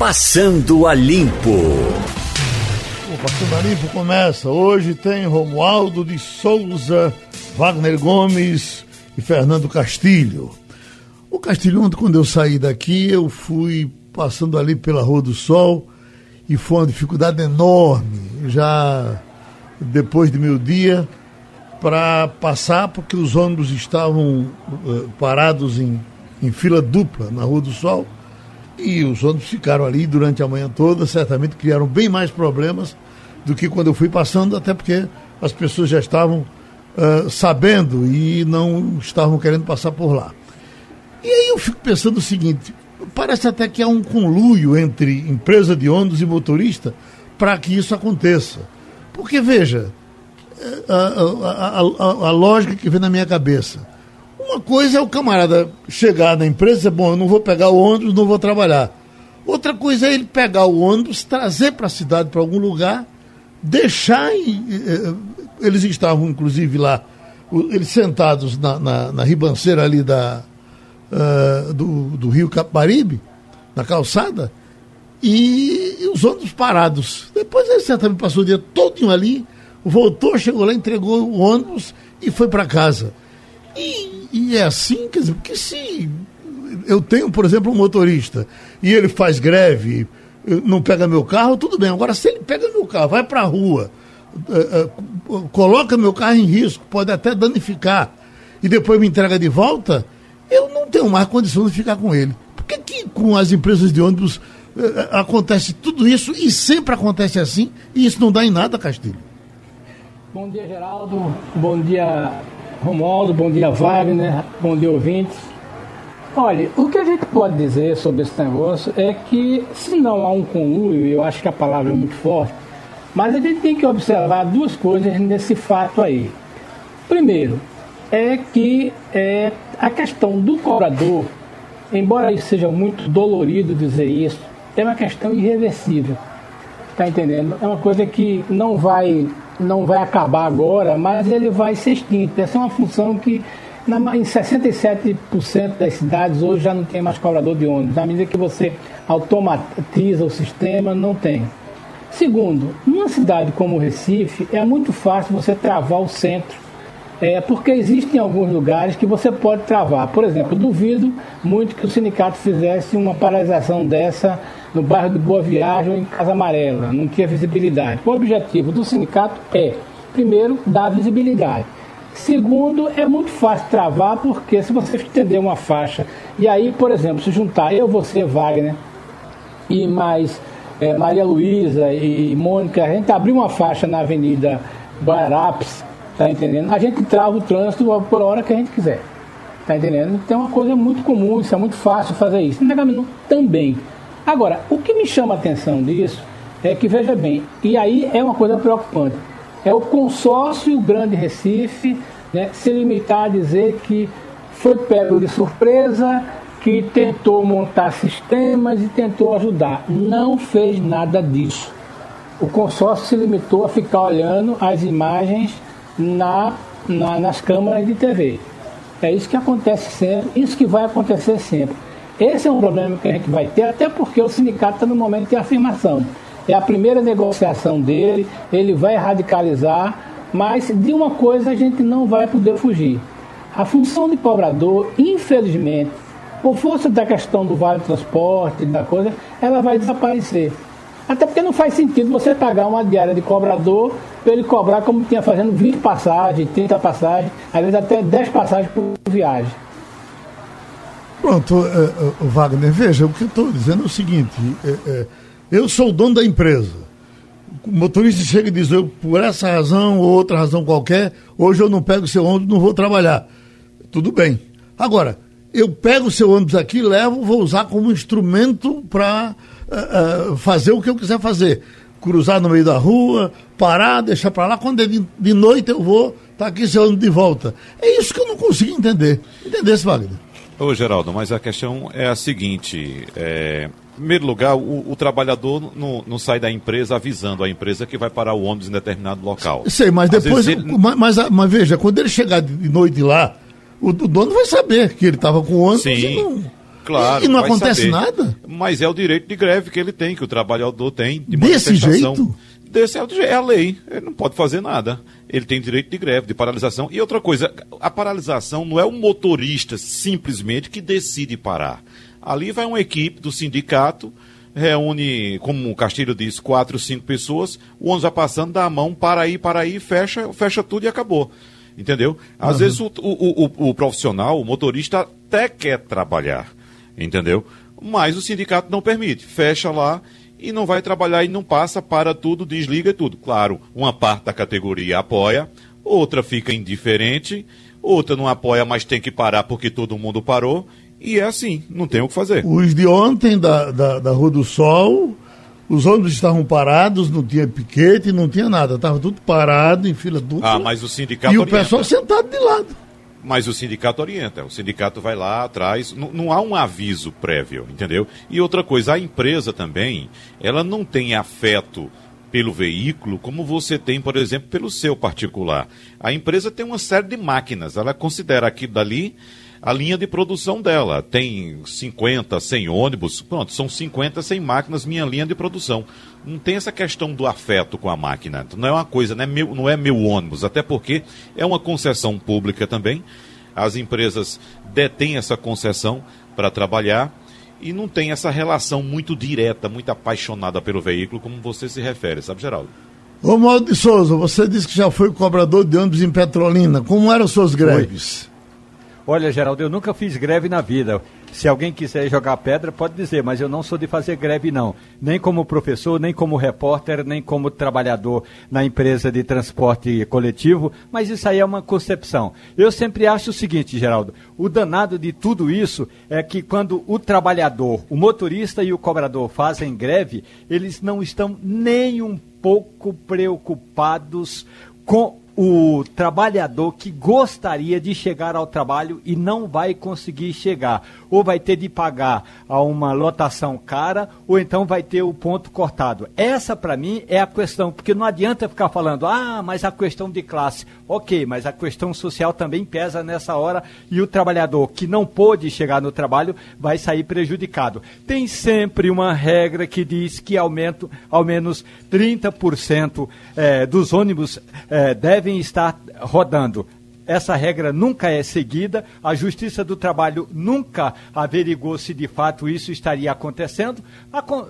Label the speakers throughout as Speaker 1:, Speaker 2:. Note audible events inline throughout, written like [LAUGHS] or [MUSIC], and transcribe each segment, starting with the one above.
Speaker 1: Passando a Limpo.
Speaker 2: O Passando a Limpo começa. Hoje tem Romualdo de Souza, Wagner Gomes e Fernando Castilho. O Castilho, ontem, quando eu saí daqui, eu fui passando ali pela Rua do Sol e foi uma dificuldade enorme, já depois de meu dia, para passar, porque os ônibus estavam uh, parados em, em fila dupla na Rua do Sol e os ônibus ficaram ali durante a manhã toda, certamente criaram bem mais problemas do que quando eu fui passando, até porque as pessoas já estavam uh, sabendo e não estavam querendo passar por lá. E aí eu fico pensando o seguinte: parece até que há um conluio entre empresa de ônibus e motorista para que isso aconteça. Porque, veja, a, a, a, a, lógica que vem na minha cabeça. Uma coisa é o camarada chegar na empresa bom, eu não vou pegar o ônibus, não vou trabalhar. Outra coisa é ele pegar o ônibus, trazer para a cidade, para algum lugar, deixar. Em, eh, eles estavam, inclusive, lá, eles sentados na, na, na ribanceira ali da, uh, do, do Rio Capibaribe, na calçada, e, e, os ônibus parados. Depois ele certamente passou o dia todo ali, voltou, chegou lá, entregou o ônibus e foi para casa. E, e, é assim, quer dizer, porque se eu tenho, por exemplo, um motorista e ele faz greve, não pega meu carro, tudo bem. Agora, se ele pega meu carro, vai para a rua, uh, uh, coloca meu carro em risco, pode até danificar, e depois me entrega de volta, eu não tenho mais condição de ficar com ele. Por que, que com as empresas de ônibus uh, acontece tudo isso e sempre acontece assim e isso não dá em nada, Castilho?
Speaker 3: Bom dia, Geraldo. Bom dia, Romualdo, bom dia Wagner, bom dia ouvintes. Olha, o que a gente pode dizer sobre esse negócio é que se não há um conluio, eu acho que a palavra é muito forte, mas a gente tem que observar duas coisas nesse fato aí. Primeiro, é que é, a questão do cobrador, embora isso seja muito dolorido dizer isso, é uma questão irreversível. Está entendendo? É uma coisa que não vai não vai acabar agora, mas ele vai ser extinto. Essa é uma função que na, em 67% das cidades hoje já não tem mais cobrador de ônibus. Na medida que você automatiza o sistema, não tem. Segundo, numa cidade como Recife, é muito fácil você travar o centro. É, porque existem alguns lugares que você pode travar. Por exemplo, duvido muito que o sindicato fizesse uma paralisação dessa no bairro de Boa Viagem ou em Casa Amarela, não tinha visibilidade. O objetivo do sindicato é, primeiro, dar visibilidade. Segundo, é muito fácil travar, porque se você estender uma faixa, e aí, por exemplo, se juntar eu, você, Wagner, e mais é, Maria Luísa e Mônica, a gente abrir uma faixa na Avenida Guarapes, tá entendendo? A gente trava o trânsito por hora que a gente quiser, tá entendendo? Então é uma coisa muito comum, isso é muito fácil fazer isso. No também. Agora, o que me chama a atenção disso é que, veja bem, e aí é uma coisa preocupante, é o consórcio Grande Recife né, se limitar a dizer que foi pego de surpresa, que tentou montar sistemas e tentou ajudar. Não fez nada disso. O consórcio se limitou a ficar olhando as imagens na, na, nas câmaras de TV. É isso que acontece sempre, isso que vai acontecer sempre. Esse é um problema que a gente vai ter, até porque o sindicato está no momento de afirmação. É a primeira negociação dele, ele vai radicalizar, mas de uma coisa a gente não vai poder fugir. A função de cobrador, infelizmente, por força da questão do vale transporte, da coisa, ela vai desaparecer. Até porque não faz sentido você pagar uma diária de cobrador para ele cobrar como tinha fazendo 20 passagens, 30 passagens, às vezes até 10 passagens por viagem.
Speaker 2: Pronto, uh, uh, Wagner, veja, o que eu estou dizendo é o seguinte: uh, eu sou o dono da empresa. O motorista chega e diz: eu, por essa razão ou outra razão qualquer, hoje eu não pego seu ônibus, não vou trabalhar. Tudo bem. Agora, eu pego o seu ônibus aqui, levo, vou usar como instrumento para fazer o que eu quiser fazer. Cruzar no meio da rua, parar, deixar para lá. Quando é de, de noite eu vou, tá aqui seu de volta. É isso que eu não consigo entender. Entender, Wagner?
Speaker 4: Ô, Geraldo, mas a questão é a seguinte: é, em primeiro lugar, o, o trabalhador não, não, sai da empresa avisando a empresa que vai parar o ônibus em determinado local.
Speaker 2: Sei, mas Às depois. Ele... Mas, mas, mas, veja, quando ele chegar de noite lá, o, o dono vai saber que ele estava com o ônibus
Speaker 4: Sim.
Speaker 2: e não.
Speaker 4: Claro.
Speaker 2: E não acontece saber. nada?
Speaker 4: Mas é o direito de greve que ele tem, que o trabalhador tem.
Speaker 2: De Desse jeito?
Speaker 4: Desse é, é a lei. Ele não pode fazer nada. Ele tem direito de greve, de paralisação. E outra coisa, a paralisação não é o motorista simplesmente que decide parar. Ali vai uma equipe do sindicato, reúne, como o Castilho disse, quatro, cinco pessoas, o ônibus vai passando, dá a mão, para aí, para aí, fecha, fecha tudo e acabou. Entendeu? Às uhum. vezes o, o, o, o profissional, o motorista, até quer trabalhar. Entendeu? Mas o sindicato não permite. Fecha lá e não vai trabalhar e não passa, para tudo, desliga tudo. Claro, uma parte da categoria apoia, outra fica indiferente, outra não apoia, mas tem que parar porque todo mundo parou. E é assim, não tem o que fazer.
Speaker 2: Os de ontem da, da, da Rua do Sol, os ônibus estavam parados, não tinha piquete, não tinha nada. Estava tudo parado, em fila dupla.
Speaker 4: Ah, mas o sindicato.
Speaker 2: E orienta. o pessoal sentado de lado.
Speaker 4: Mas o sindicato orienta. O sindicato vai lá atrás. Não, não, há um aviso prévio, entendeu? E outra coisa, a empresa também, ela não tem afeto pelo veículo como você tem, por exemplo, pelo seu particular. A empresa tem uma série de máquinas. Ela considera aquilo dali a linha de produção dela. Tem 50, 100 ônibus, pronto, são 50, 100 máquinas, minha linha de produção. Não tem essa questão do afeto com a máquina. Não é uma coisa, não é meu, não é meu ônibus, até porque é uma concessão pública também. As empresas detêm essa concessão para trabalhar e não tem essa relação muito direta, muito apaixonada pelo veículo, como você se refere, sabe, Geraldo?
Speaker 2: Romualdo de Souza, você disse que já foi cobrador de ônibus em Petrolina. Como eram suas greves?
Speaker 5: Foi. Olha, Geraldo, eu nunca fiz greve na vida. Se alguém quiser jogar pedra, pode dizer, mas eu não sou de fazer greve, não. Nem como professor, nem como repórter, nem como trabalhador na empresa de transporte coletivo, mas isso aí é uma concepção. Eu sempre acho o seguinte, Geraldo: o danado de tudo isso é que quando o trabalhador, o motorista e o cobrador fazem greve, eles não estão nem um pouco preocupados com o trabalhador que gostaria de chegar ao trabalho e não vai conseguir chegar. Ou vai ter de pagar a uma lotação cara, ou então vai ter o ponto cortado. Essa, para mim, é a questão, porque não adianta ficar falando, ah, mas a questão de classe. Ok, mas a questão social também pesa nessa hora e o trabalhador que não pôde chegar no trabalho vai sair prejudicado. Tem sempre uma regra que diz que aumento, ao menos 30% é, dos ônibus é, devem estar rodando. Essa regra nunca é seguida, a Justiça do Trabalho nunca averigou se de fato isso estaria acontecendo.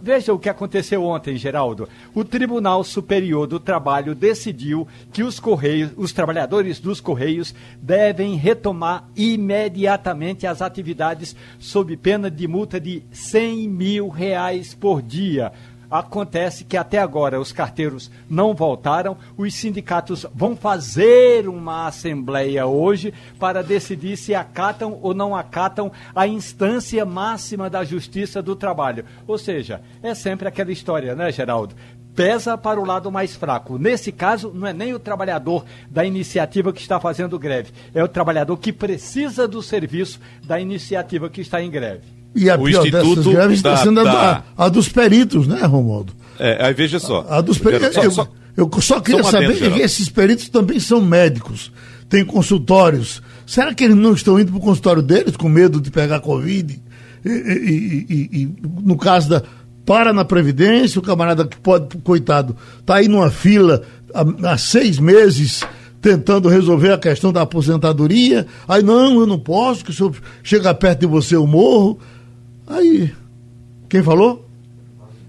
Speaker 5: Veja o que aconteceu ontem, Geraldo. O Tribunal Superior do Trabalho decidiu que os Correios, os trabalhadores dos Correios devem retomar imediatamente as atividades sob pena de multa de 100 mil reais por dia. Acontece que até agora os carteiros não voltaram, os sindicatos vão fazer uma assembleia hoje para decidir se acatam ou não acatam a instância máxima da Justiça do Trabalho. Ou seja, é sempre aquela história, né, Geraldo? pesa para o lado mais fraco. Nesse caso, não é nem o trabalhador da iniciativa que está fazendo greve, é o trabalhador que precisa do serviço da iniciativa que está em greve.
Speaker 2: E a o pior Instituto dessas greves está sendo da... a, a, dos peritos, né, Romualdo?
Speaker 4: É, aí veja só.
Speaker 2: A, a dos peritos. Eu, só, eu, eu, só queria saber que esses peritos também são médicos, têm consultórios. Será que eles não estão indo para o consultório deles com medo de pegar Covid? E, e, e, e, no caso da. Para na Previdência, o camarada que pode, coitado, está aí numa fila há, há seis meses tentando resolver a questão da aposentadoria. Aí, não, eu não posso, que se eu chegar perto de você eu morro. Aí, quem falou?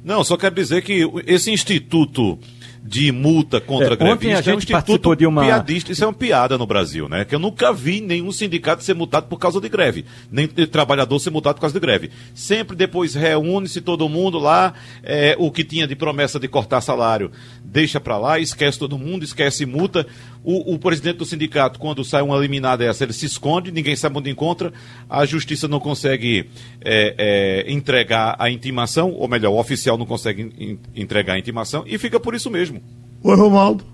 Speaker 4: Não, só quero dizer que esse instituto de multa contra é, grevistas.
Speaker 5: a gente é um participou de uma
Speaker 4: piadista, isso é uma piada no Brasil, né? Que eu nunca vi nenhum sindicato ser multado por causa de greve, nem trabalhador ser multado por causa de greve. Sempre depois reúne-se todo mundo lá, é, o que tinha de promessa de cortar salário, deixa para lá, esquece todo mundo, esquece multa. O, o, presidente do sindicato, quando sai uma liminar dessa, ele se esconde, ninguém sabe onde encontra, a justiça não consegue é, é, entregar a intimação, ou melhor, o oficial não consegue in, entregar a intimação, e fica por isso mesmo.
Speaker 2: Oi, Romaldo.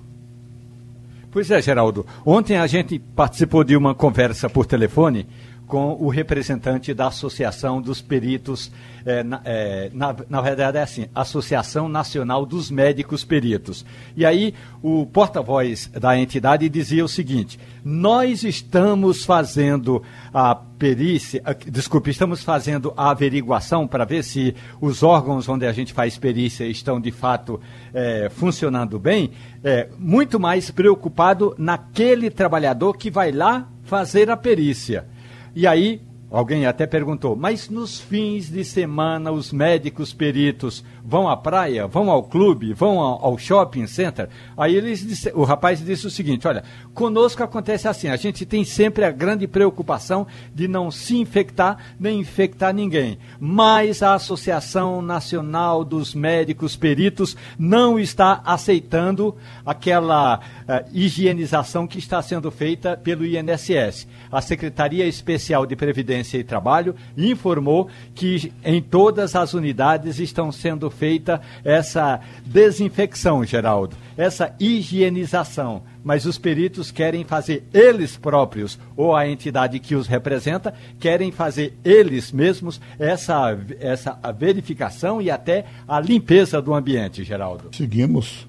Speaker 5: Pois é, Geraldo. Ontem a gente participou de uma conversa por telefone com o representante da Associação dos Peritos, é, na, é, na, na, verdade é assim, Associação Nacional dos Médicos Peritos. E aí o porta-voz da entidade dizia o seguinte: nós estamos fazendo a perícia, desculpe, estamos fazendo a averiguação para ver se os órgãos onde a gente faz perícia estão de fato é, funcionando bem, é, muito mais preocupado naquele trabalhador que vai lá fazer a perícia. E aí Alguém até perguntou, mas nos fins de semana os médicos peritos vão à praia, vão ao clube, vão ao, shopping center? Aí eles disse, o rapaz disse o seguinte: olha, conosco acontece assim, a gente tem sempre a grande preocupação de não se infectar nem infectar ninguém. Mas a Associação Nacional dos Médicos Peritos não está aceitando aquela uh, higienização que está sendo feita pelo INSS. A Secretaria Especial de Previdência e Trabalho informou que em todas as unidades estão sendo feita essa desinfecção, Geraldo, essa higienização. Mas os peritos querem fazer eles próprios, ou a entidade que os representa, querem fazer eles mesmos essa, essa verificação e até a limpeza do ambiente, Geraldo.
Speaker 2: Seguimos.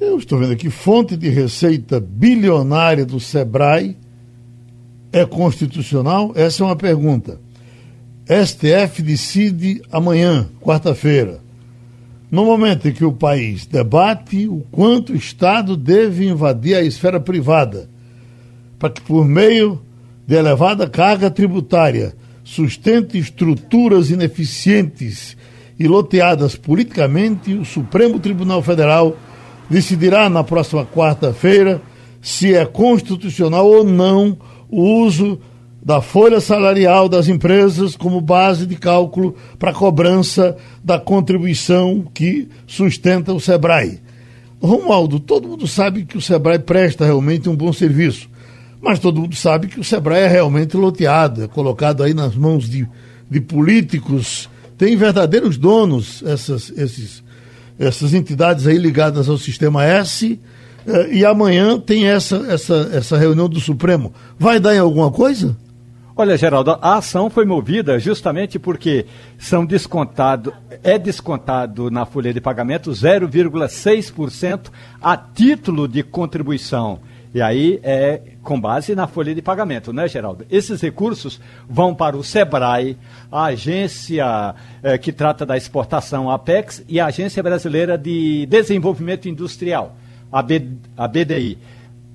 Speaker 2: Eu estou vendo aqui fonte de receita bilionária do Sebrae é constitucional? Essa é uma pergunta. STF decide amanhã, quarta-feira. No momento em que o país debate o quanto o Estado deve invadir a esfera privada, para que, por meio de elevada carga tributária, sustente estruturas ineficientes e loteadas politicamente, o Supremo Tribunal Federal decidirá na próxima quarta-feira se é constitucional ou não o uso da folha salarial das empresas como base de cálculo para cobrança da contribuição que sustenta o Sebrae. Romualdo, todo mundo sabe que o Sebrae presta realmente um bom serviço, mas todo mundo sabe que o Sebrae é realmente loteado, é colocado aí nas mãos de, de políticos, tem verdadeiros donos essas, esses, essas entidades aí ligadas ao sistema S é, e amanhã tem essa, essa, essa reunião do Supremo. Vai dar em alguma coisa?
Speaker 5: Olha, Geraldo, a ação foi movida justamente porque são descontado, é descontado na folha de pagamento 0,6% a título de contribuição. E aí é com base na folha de pagamento, né, Geraldo? Esses recursos vão para o SEBRAE, a agência é, que trata da exportação Apex e a Agência Brasileira de Desenvolvimento Industrial a, B, a BDI.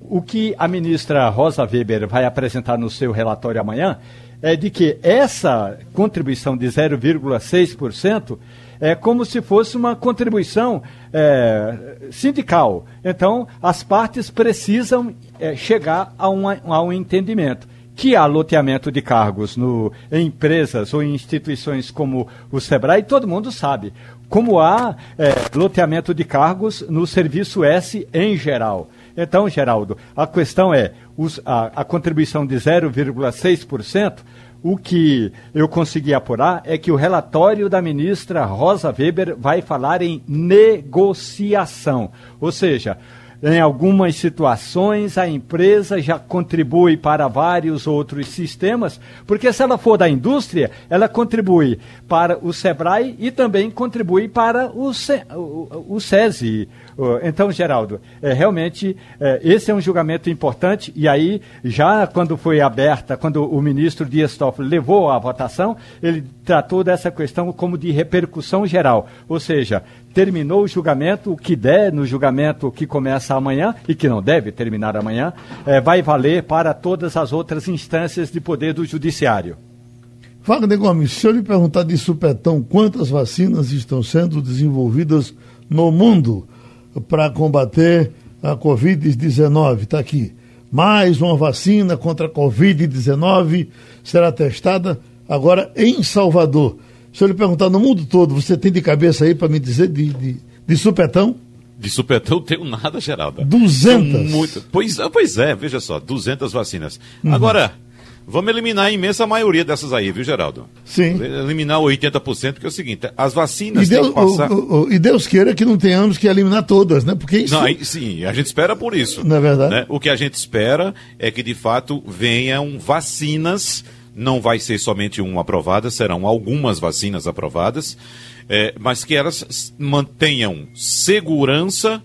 Speaker 5: O que a ministra Rosa Weber vai apresentar no seu relatório amanhã é de que essa contribuição de 0,6% é como se fosse uma contribuição é, sindical. Então, as partes precisam é, chegar a, a um entendimento que há loteamento de cargos no, em empresas ou em instituições como o SEBRAE, todo mundo sabe como há é, loteamento de cargos no serviço S em geral. Então, Geraldo, a questão é os, a, a contribuição de 0,6%. O que eu consegui apurar é que o relatório da ministra Rosa Weber vai falar em negociação. Ou seja, em algumas situações, a empresa já contribui para vários outros sistemas, porque se ela for da indústria, ela contribui para o SEBRAE e também contribui para o, SESI, então, Geraldo, é, realmente é, esse é um julgamento importante e aí, já quando foi aberta, quando o ministro Dias Toffoli levou à votação, ele tratou dessa questão como de repercussão geral, ou seja, terminou o julgamento, o que der no julgamento que começa amanhã e que não deve terminar amanhã, é, vai valer para todas as outras instâncias de poder do judiciário.
Speaker 2: Wagner Gomes, se eu lhe perguntar de supetão quantas vacinas estão sendo desenvolvidas no mundo, para combater a Covid-19. Está aqui. Mais uma vacina contra a Covid-19 será testada agora em Salvador. Se eu lhe perguntar no mundo todo, você tem de cabeça aí para me dizer de, de, de supetão?
Speaker 4: De supetão tenho nada, Geraldo.
Speaker 2: 200?
Speaker 4: Muito, pois, pois é, veja só, 200 vacinas. Uhum. Agora, Vamos eliminar a imensa maioria dessas aí, viu, Geraldo?
Speaker 2: Sim.
Speaker 4: Eliminar 80%, que é o seguinte, as vacinas
Speaker 2: e Deus, passar... o, o, e Deus queira que não tenhamos que eliminar todas, né? Porque isso...
Speaker 4: Não, sim, a gente espera por isso.
Speaker 2: Não é verdade?
Speaker 4: Né? O que a gente espera é que, de fato, venham vacinas não vai ser somente uma aprovada, serão algumas vacinas aprovadas, é, mas que elas mantenham segurança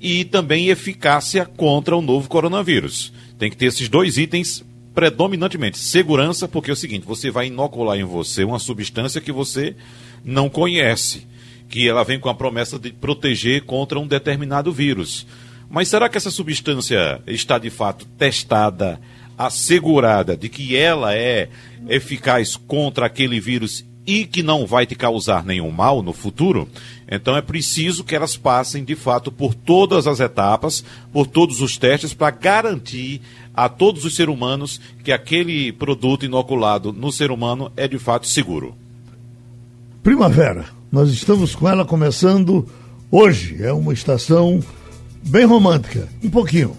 Speaker 4: e também eficácia contra o novo coronavírus. Tem que ter esses dois itens predominantemente. Segurança, porque é o seguinte, você vai inocular em você uma substância que você não conhece, que ela vem com a promessa de proteger contra um determinado vírus. Mas será que essa substância está de fato testada, assegurada de que ela é eficaz contra aquele vírus e que não vai te causar nenhum mal no futuro? Então é preciso que elas passem de fato por todas as etapas, por todos os testes, para garantir a todos os seres humanos que aquele produto inoculado no ser humano é de fato seguro.
Speaker 2: Primavera, nós estamos com ela começando hoje. É uma estação bem romântica, um pouquinho.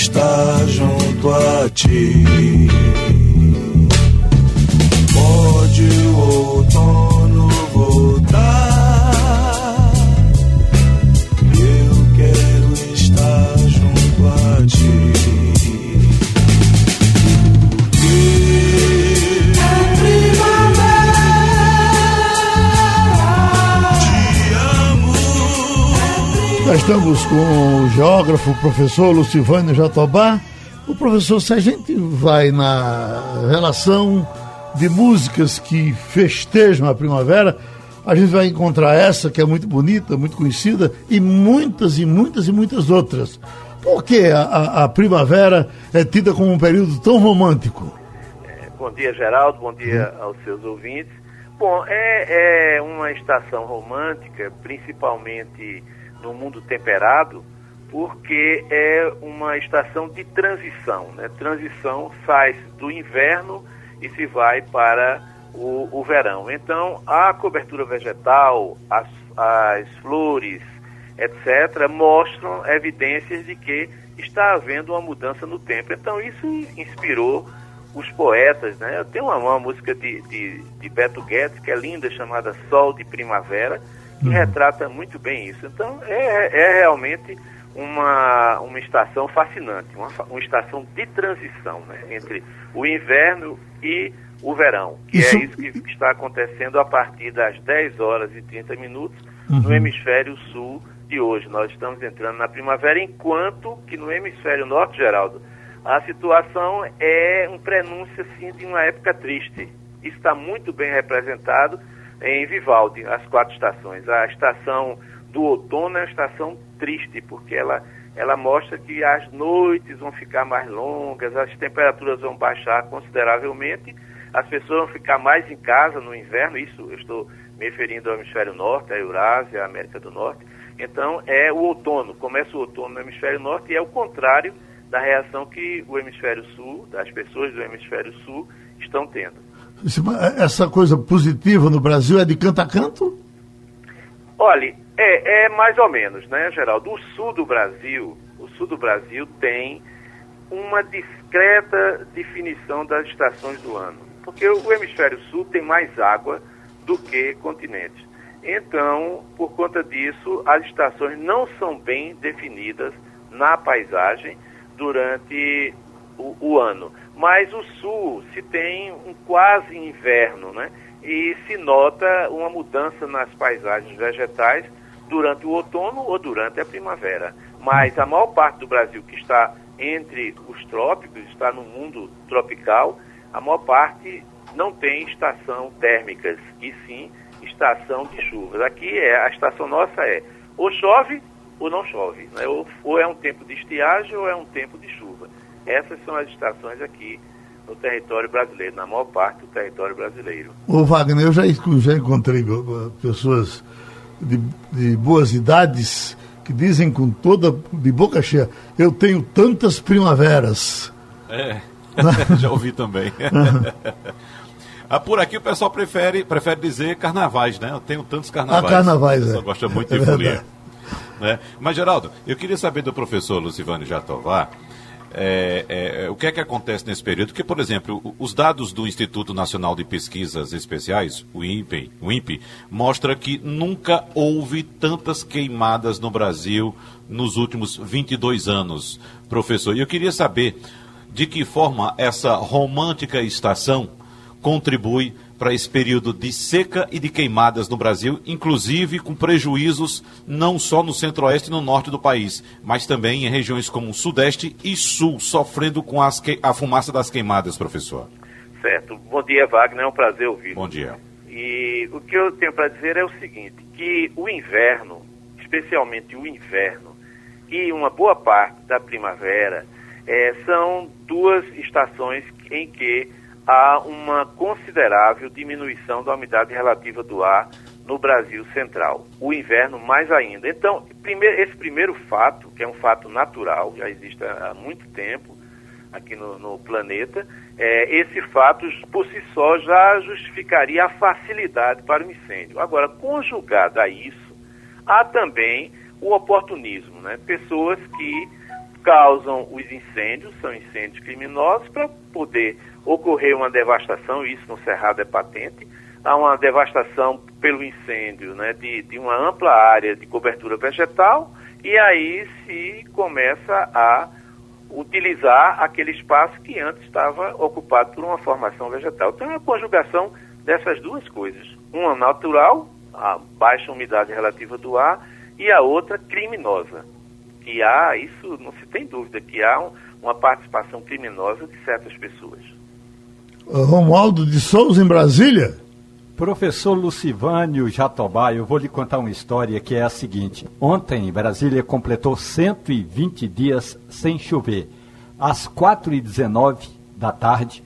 Speaker 6: Estar junto a ti.
Speaker 2: Estamos com o geógrafo, o professor Lucivânio Jatobá. O professor, se a gente vai na relação de músicas que festejam a primavera, a gente vai encontrar essa que é muito bonita, muito conhecida, e muitas e muitas e muitas outras. Por que a, a- a primavera é tida como um período tão romântico?
Speaker 7: Bom dia, Geraldo. Bom dia aos seus ouvintes. Bom, é, é uma estação romântica, principalmente no mundo temperado, porque é uma estação de transição. Né? Transição sai do inverno e se vai para o, o verão. Então, a cobertura vegetal, as, as flores, etc., mostram evidências de que está havendo uma mudança no tempo. Então, isso inspirou os poetas, né? Eu tenho uma, uma música de, de, de Beto Guedes, que é linda, chamada Sol de Primavera, que retrata muito bem isso. Então, é, é realmente uma, uma estação fascinante, uma, uma estação de transição né? entre o inverno e o verão, que
Speaker 2: Isso-
Speaker 7: é isso que está acontecendo a partir das 10 horas e 30 minutos no hemisfério sul de hoje. Nós estamos entrando na primavera, enquanto que no hemisfério norte, Geraldo, a situação é um prenúncio assim, de uma época triste. Isso está muito bem representado em Vivaldi, as quatro estações. A estação do outono é uma estação triste, porque ela, ela mostra que as noites vão ficar mais longas, as temperaturas vão baixar consideravelmente, as pessoas vão ficar mais em casa no inverno, isso eu estou me referindo ao hemisfério norte, à Eurásia, à América do Norte. Então é o outono, começa o outono no hemisfério norte e é o contrário da reação que o hemisfério sul, das pessoas do hemisfério sul, estão tendo.
Speaker 2: Essa coisa positiva no Brasil é de canto a canto?
Speaker 7: Olha, é, é mais ou menos, né, Geraldo? O sul do Brasil, o sul do Brasil tem uma discreta definição das estações do ano. Porque o hemisfério sul tem mais água do que continentes. Então, por conta disso, as estações não são bem definidas na paisagem durante o, o ano. Mas o sul se tem um quase inverno, né? E se nota uma mudança nas paisagens vegetais durante o outono ou durante a primavera. Mas a maior parte do Brasil que está entre os trópicos, está no mundo tropical, a maior parte não tem estação térmicas, e sim estação de chuvas. Aqui é a estação nossa é ou chove ou não chove, né? ou, ou é um tempo de estiagem ou é um tempo de chuva. Essas são as estações aqui no território brasileiro, na maior parte do território brasileiro.
Speaker 2: Ô Wagner, eu já, já encontrei uh, pessoas de, de boas idades que dizem com toda, de boca cheia, eu tenho tantas primaveras.
Speaker 4: É, [LAUGHS] já ouvi também. [LAUGHS] Ah, por aqui o pessoal prefere, prefere dizer carnavais, né? Eu tenho tantos carnavais.
Speaker 2: Ah, carnavais,
Speaker 4: o pessoal
Speaker 2: é.
Speaker 4: gosta muito
Speaker 2: É
Speaker 4: de folia.
Speaker 2: verdade.
Speaker 4: Né? Mas, Geraldo, eu queria saber do professor Lucivane Jatovar é, é, o que é que acontece nesse período, porque, por exemplo, os dados do Instituto Nacional de Pesquisas Especiais, o INPE, o INPE mostra que nunca houve tantas queimadas no Brasil nos últimos 22 anos, professor. E eu queria saber de que forma essa romântica estação contribui para esse período de seca e de queimadas no Brasil, inclusive com prejuízos não só no centro-oeste e no norte do país, mas também em regiões como o sudeste e sul, sofrendo com que- a fumaça das queimadas, professor.
Speaker 7: Certo. Bom dia, Wagner. É um prazer ouvir.
Speaker 4: Bom dia.
Speaker 7: E o que eu tenho para dizer é o seguinte, que o inverno, especialmente o inverno, e uma boa parte da primavera, eh, são duas estações em que há uma considerável diminuição da umidade relativa do ar no Brasil central. O inverno mais ainda. Então, primeiro, esse primeiro fato, que é um fato natural, já existe há muito tempo, aqui no, no planeta, é, esse fato por si só já justificaria a facilidade para o incêndio. Agora, conjugado a isso, há também o oportunismo, né? Pessoas que causam os incêndios, são incêndios criminosos, para poder ocorrer uma devastação, isso no Cerrado é patente, há uma devastação pelo incêndio né, de, de uma ampla área de cobertura vegetal, e aí se começa a utilizar aquele espaço que antes estava ocupado por uma formação vegetal. Então é a conjugação dessas duas coisas. Uma natural, a baixa umidade relativa do ar, e a outra criminosa. Que há, isso não se tem dúvida, que há um- uma participação criminosa de certas pessoas.
Speaker 2: Romualdo de Souza, em Brasília.
Speaker 5: Professor Lucivânio Jatobá, eu vou lhe contar uma história que é a seguinte. Ontem, Brasília completou 120 dias sem chover. Às 4h19 da tarde,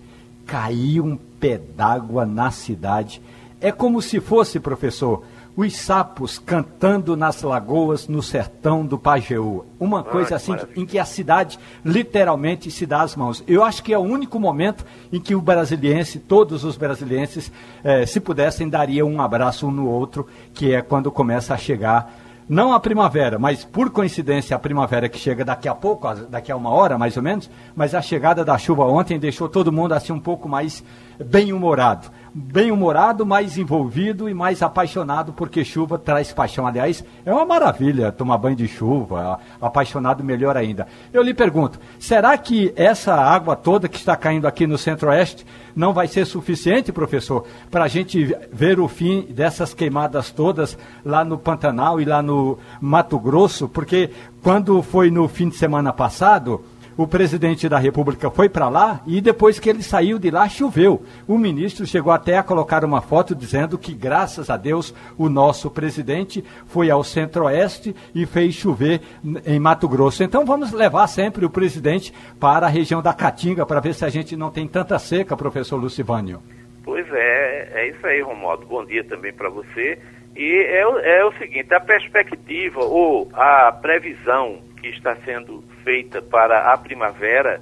Speaker 5: caiu um pé d'água na cidade. É como se fosse, professor, os sapos cantando nas lagoas no sertão do Pajeú. Uma coisa
Speaker 7: que
Speaker 5: assim
Speaker 7: maravilha.
Speaker 5: em que a cidade literalmente se dá as mãos. Eu acho que é o único momento em que o brasiliense, todos os brasilienses, eh, se pudessem, dariam um abraço um no outro, que é quando começa a chegar, não a primavera, mas por coincidência a primavera que chega daqui a pouco, daqui a uma hora mais ou menos, mas a chegada da chuva ontem deixou todo mundo assim um pouco mais bem-humorado. Bem-humorado, mais envolvido e mais apaixonado, porque chuva traz paixão. Aliás, é uma maravilha tomar banho de chuva, apaixonado melhor ainda. Eu lhe pergunto, será que essa água toda que está caindo aqui no Centro-Oeste não vai ser suficiente, professor, para a gente ver o fim dessas queimadas todas lá no Pantanal e lá no Mato Grosso? Porque quando foi no fim de semana passado, o presidente da República foi para lá e depois que ele saiu de lá choveu. O ministro chegou até a colocar uma foto dizendo que, graças a Deus, o nosso presidente foi ao centro-oeste e fez chover em Mato Grosso. Então vamos levar sempre o presidente para a região da Caatinga para ver se a gente não tem tanta seca, professor Lucivânio.
Speaker 7: Pois é, é isso aí, Romualdo. Bom dia também para você. E é, é o seguinte, a perspectiva ou a previsão que está sendo feita para a primavera,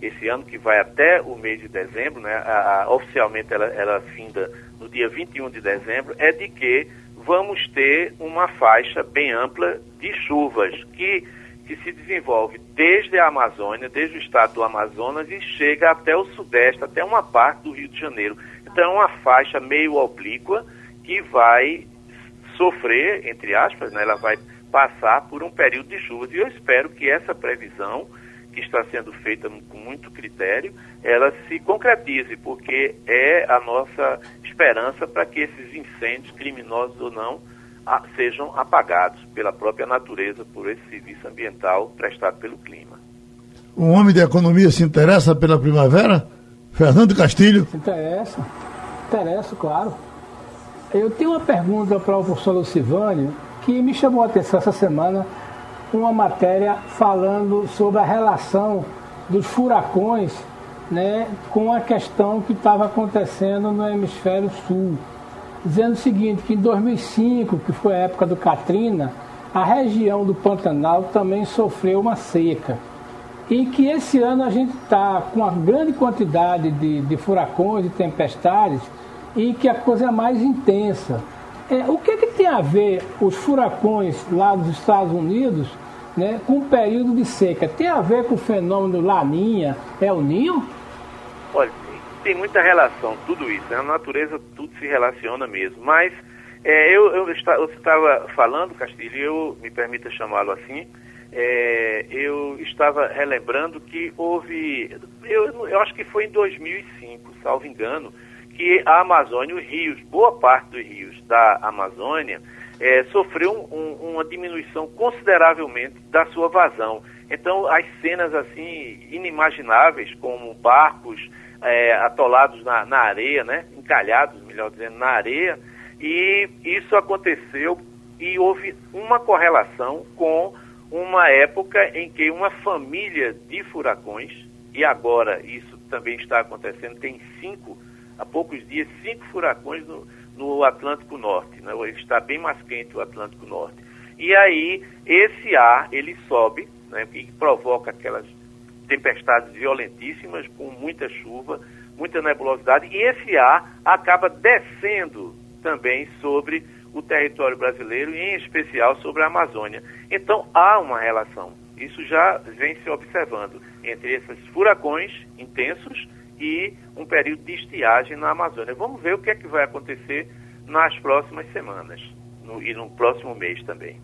Speaker 7: esse ano que vai até o mês de dezembro, né, a- a- oficialmente ela, ela finda no dia 21 de dezembro, é de que vamos ter uma faixa bem ampla de chuvas que, que se desenvolve desde a Amazônia, desde o estado do Amazonas e chega até o sudeste, até uma parte do Rio de Janeiro. Então é uma faixa meio oblíqua que vai sofrer, entre aspas, né, ela vai passar por um período de chuvas. E eu espero que essa previsão, que está sendo feita com muito critério, ela se concretize, porque é a nossa esperança para que esses incêndios, criminosos ou não, a- sejam apagados pela própria natureza, por esse serviço ambiental prestado pelo clima.
Speaker 2: Um homem de economia se interessa pela primavera? Fernando Castilho.
Speaker 3: Interessa, interessa, claro. Eu tenho uma pergunta para o professor Lucivânio que me chamou a atenção essa semana, uma matéria falando sobre a relação dos furacões né, com a questão que estava acontecendo no hemisfério sul. Dizendo o seguinte, que em 2005, que foi a época do Katrina, a região do Pantanal também sofreu uma seca. em que esse ano a gente está com uma grande quantidade de, de furacões e tempestades e que a coisa é mais intensa. É, o que, que tem a ver os furacões lá dos Estados Unidos né, com o período de seca? Tem a ver com o fenômeno Laninha, El Ninho?
Speaker 7: Olha, tem muita relação, tudo isso. Né? Na natureza tudo se relaciona mesmo. Mas é, eu, eu, eu estava falando, Castilho, eu me permita chamá-lo assim, é, eu estava relembrando que houve, eu, eu acho que foi em 2005, salvo engano, que a Amazônia, os rios, boa parte dos rios da Amazônia, é, sofreu um, uma diminuição consideravelmente da sua vazão. Então, as cenas assim inimagináveis, como barcos é, atolados na, na areia, né, encalhados, melhor dizendo, na areia, e isso aconteceu e houve uma correlação com uma época em que uma família de furacões, e agora isso também está acontecendo, tem cinco, há poucos dias, cinco furacões no, no Atlântico Norte, né? está bem mais quente o Atlântico Norte. E aí esse ar, ele sobe, né, e provoca aquelas tempestades violentíssimas, com muita chuva, muita nebulosidade, e esse ar acaba descendo também sobre o território brasileiro e, em especial, sobre a Amazônia. Então, há uma relação. Isso já vem se observando entre esses furacões intensos e um período de estiagem na Amazônia. Vamos ver o que é que vai acontecer nas próximas semanas no, e no próximo mês também.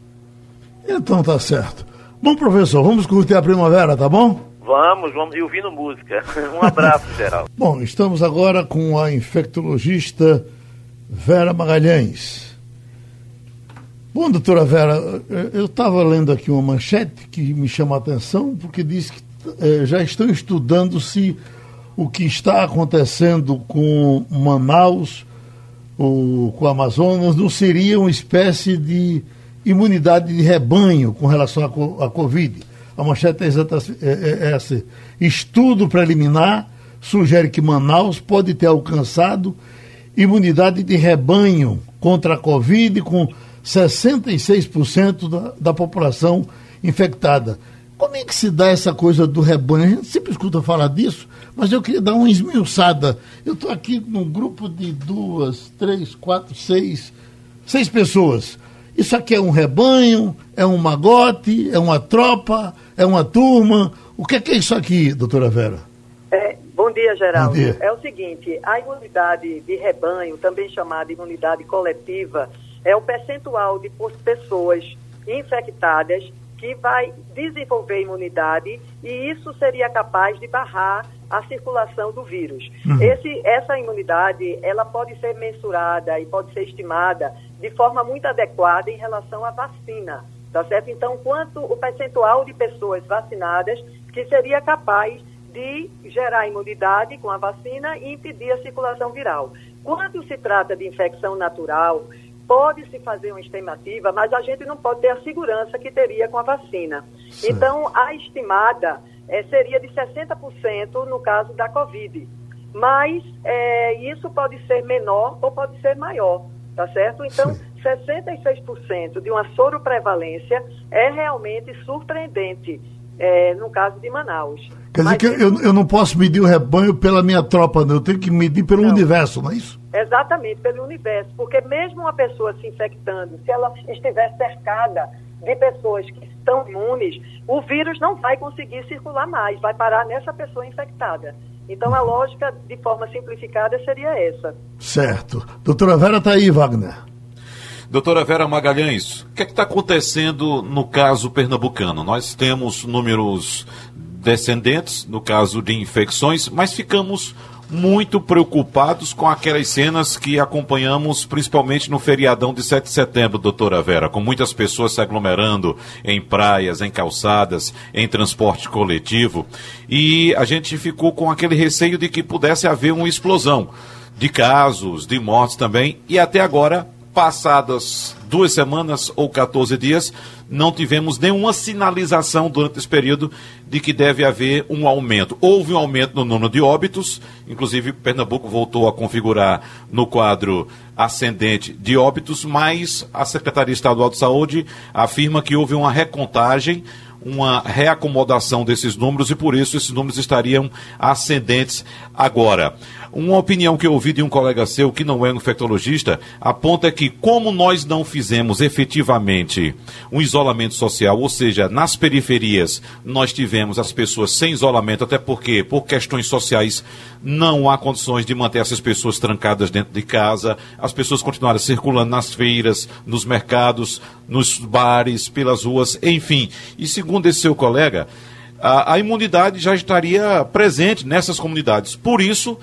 Speaker 2: Então tá certo. Bom, professor, vamos curtir a primavera, tá bom?
Speaker 7: Vamos, vamos, e ouvindo música. [LAUGHS] Um abraço, geral.
Speaker 2: bom, estamos agora com a infectologista Vera Magalhães. Bom, doutora Vera, eu estava lendo aqui uma manchete que me chama a atenção, porque diz que eh, já estão estudando se o que está acontecendo com Manaus, ou com o Amazonas, não seria uma espécie de imunidade de rebanho com relação à Covid. A manchete é, é, é, é essa. Estudo preliminar sugere que Manaus pode ter alcançado imunidade de rebanho contra a Covid com 66% da, da população infectada. Como é que se dá essa coisa do rebanho? A gente sempre escuta falar disso, mas eu queria dar uma esmiuçada. Eu estou aqui num grupo de duas, três, quatro, seis, seis pessoas. Isso aqui é um rebanho, é um magote, é uma tropa, é uma turma. O que é, que é isso aqui, doutora Vera?
Speaker 8: É, bom dia, Geraldo. Bom dia. É o seguinte, a imunidade de rebanho, também chamada imunidade coletiva, é o percentual de pessoas infectadas que vai desenvolver imunidade e isso seria capaz de barrar a circulação do vírus. Uhum. Esse, essa imunidade, ela pode ser mensurada e pode ser estimada de forma muito adequada em relação à vacina, tá certo? Então, quanto o percentual de pessoas vacinadas que seria capaz de gerar imunidade com a vacina e impedir a circulação viral. Quando se trata de infecção natural, pode-se fazer uma estimativa, mas a gente não pode ter a segurança que teria com a vacina. Sim. Então, a estimada é, seria de 60% no caso da Covid. Mas é, isso pode ser menor ou pode ser maior, tá certo? Então, Sim. 66% de uma soroprevalência é realmente surpreendente é, no caso de Manaus.
Speaker 2: Quer dizer Mas que eu, eu não posso medir o rebanho pela minha tropa, não. Eu tenho que medir pelo não. universo, não é isso?
Speaker 8: Exatamente, pelo universo. Porque mesmo uma pessoa se infectando, se ela estiver cercada de pessoas que estão imunes, o vírus não vai conseguir circular mais, vai parar nessa pessoa infectada. Então a lógica, de forma simplificada, seria essa.
Speaker 2: Certo. Doutora Vera está aí, Wagner.
Speaker 4: Doutora Vera Magalhães, o que é está acontecendo no caso pernambucano? Nós temos números descendentes no caso de infecções, mas ficamos muito preocupados com aquelas cenas que acompanhamos principalmente no feriadão de 7 de setembro, doutora Vera, com muitas pessoas se aglomerando em praias, em calçadas, em transporte coletivo. E a gente ficou com aquele receio de que pudesse haver uma explosão de casos, de mortes também, e até agora passadas duas semanas ou 14 dias, não tivemos nenhuma sinalização durante esse período de que deve haver um aumento. Houve um aumento no número de óbitos, inclusive Pernambuco voltou a configurar no quadro ascendente de óbitos, mas a Secretaria Estadual de Saúde afirma que houve uma recontagem, uma reacomodação desses números e por isso esses números estariam ascendentes agora. Uma opinião que eu ouvi de um colega seu, que não é um infectologista, aponta que, como nós não fizemos efetivamente um isolamento social, ou seja, nas periferias nós tivemos as pessoas sem isolamento, até porque, por questões sociais, não há condições de manter essas pessoas trancadas dentro de casa, as pessoas continuaram circulando nas feiras, nos mercados, nos bares, pelas ruas, enfim. E segundo esse seu colega, a, a imunidade já estaria presente nessas comunidades. Por isso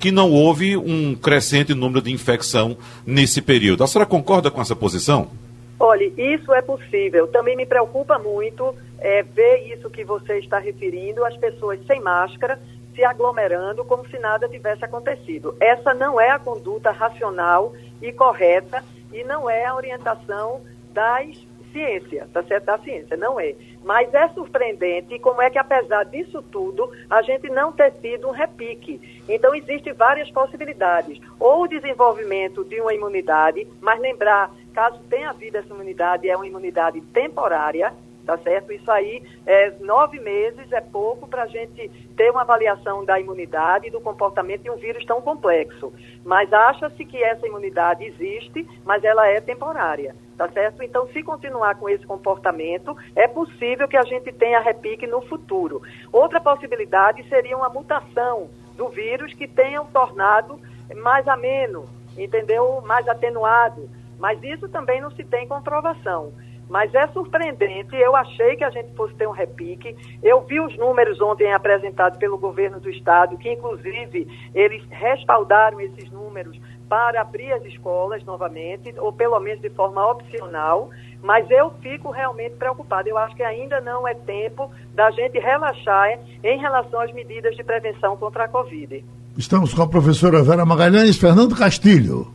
Speaker 4: que não houve um crescente número de infecção nesse período. A senhora concorda com essa posição?
Speaker 8: Olha, isso é possível. Também me preocupa muito é, ver isso que você está referindo, as pessoas sem máscara se aglomerando como se nada tivesse acontecido. Essa não é a conduta racional e correta e não é a orientação das ciência, tá certo? Da ciência, não é. Mas é surpreendente como é que, apesar disso tudo, a gente não ter tido um repique. Então, existem várias possibilidades. Ou o desenvolvimento de uma imunidade, mas lembrar, caso tenha havido essa imunidade, é uma imunidade temporária, tá certo? Isso aí, é, nove meses é pouco para a gente ter uma avaliação da imunidade e do comportamento de um vírus tão complexo. Mas acha-se que essa imunidade existe, mas ela é temporária, tá certo? Então, se continuar com esse comportamento, é possível que a gente tenha repique no futuro. Outra possibilidade seria uma mutação do vírus que tenha tornado mais ameno, entendeu? Mais atenuado. Mas isso também não se tem comprovação. Mas é surpreendente, eu achei que a gente fosse ter um repique. Eu vi os números ontem apresentados pelo governo do estado, que inclusive eles respaldaram esses números para abrir as escolas novamente, ou pelo menos de forma opcional, mas eu fico realmente preocupada. Eu acho que ainda não é tempo da gente relaxar em relação às medidas de prevenção contra a Covid.
Speaker 2: Estamos com a professora Vera Magalhães, Fernando Castilho.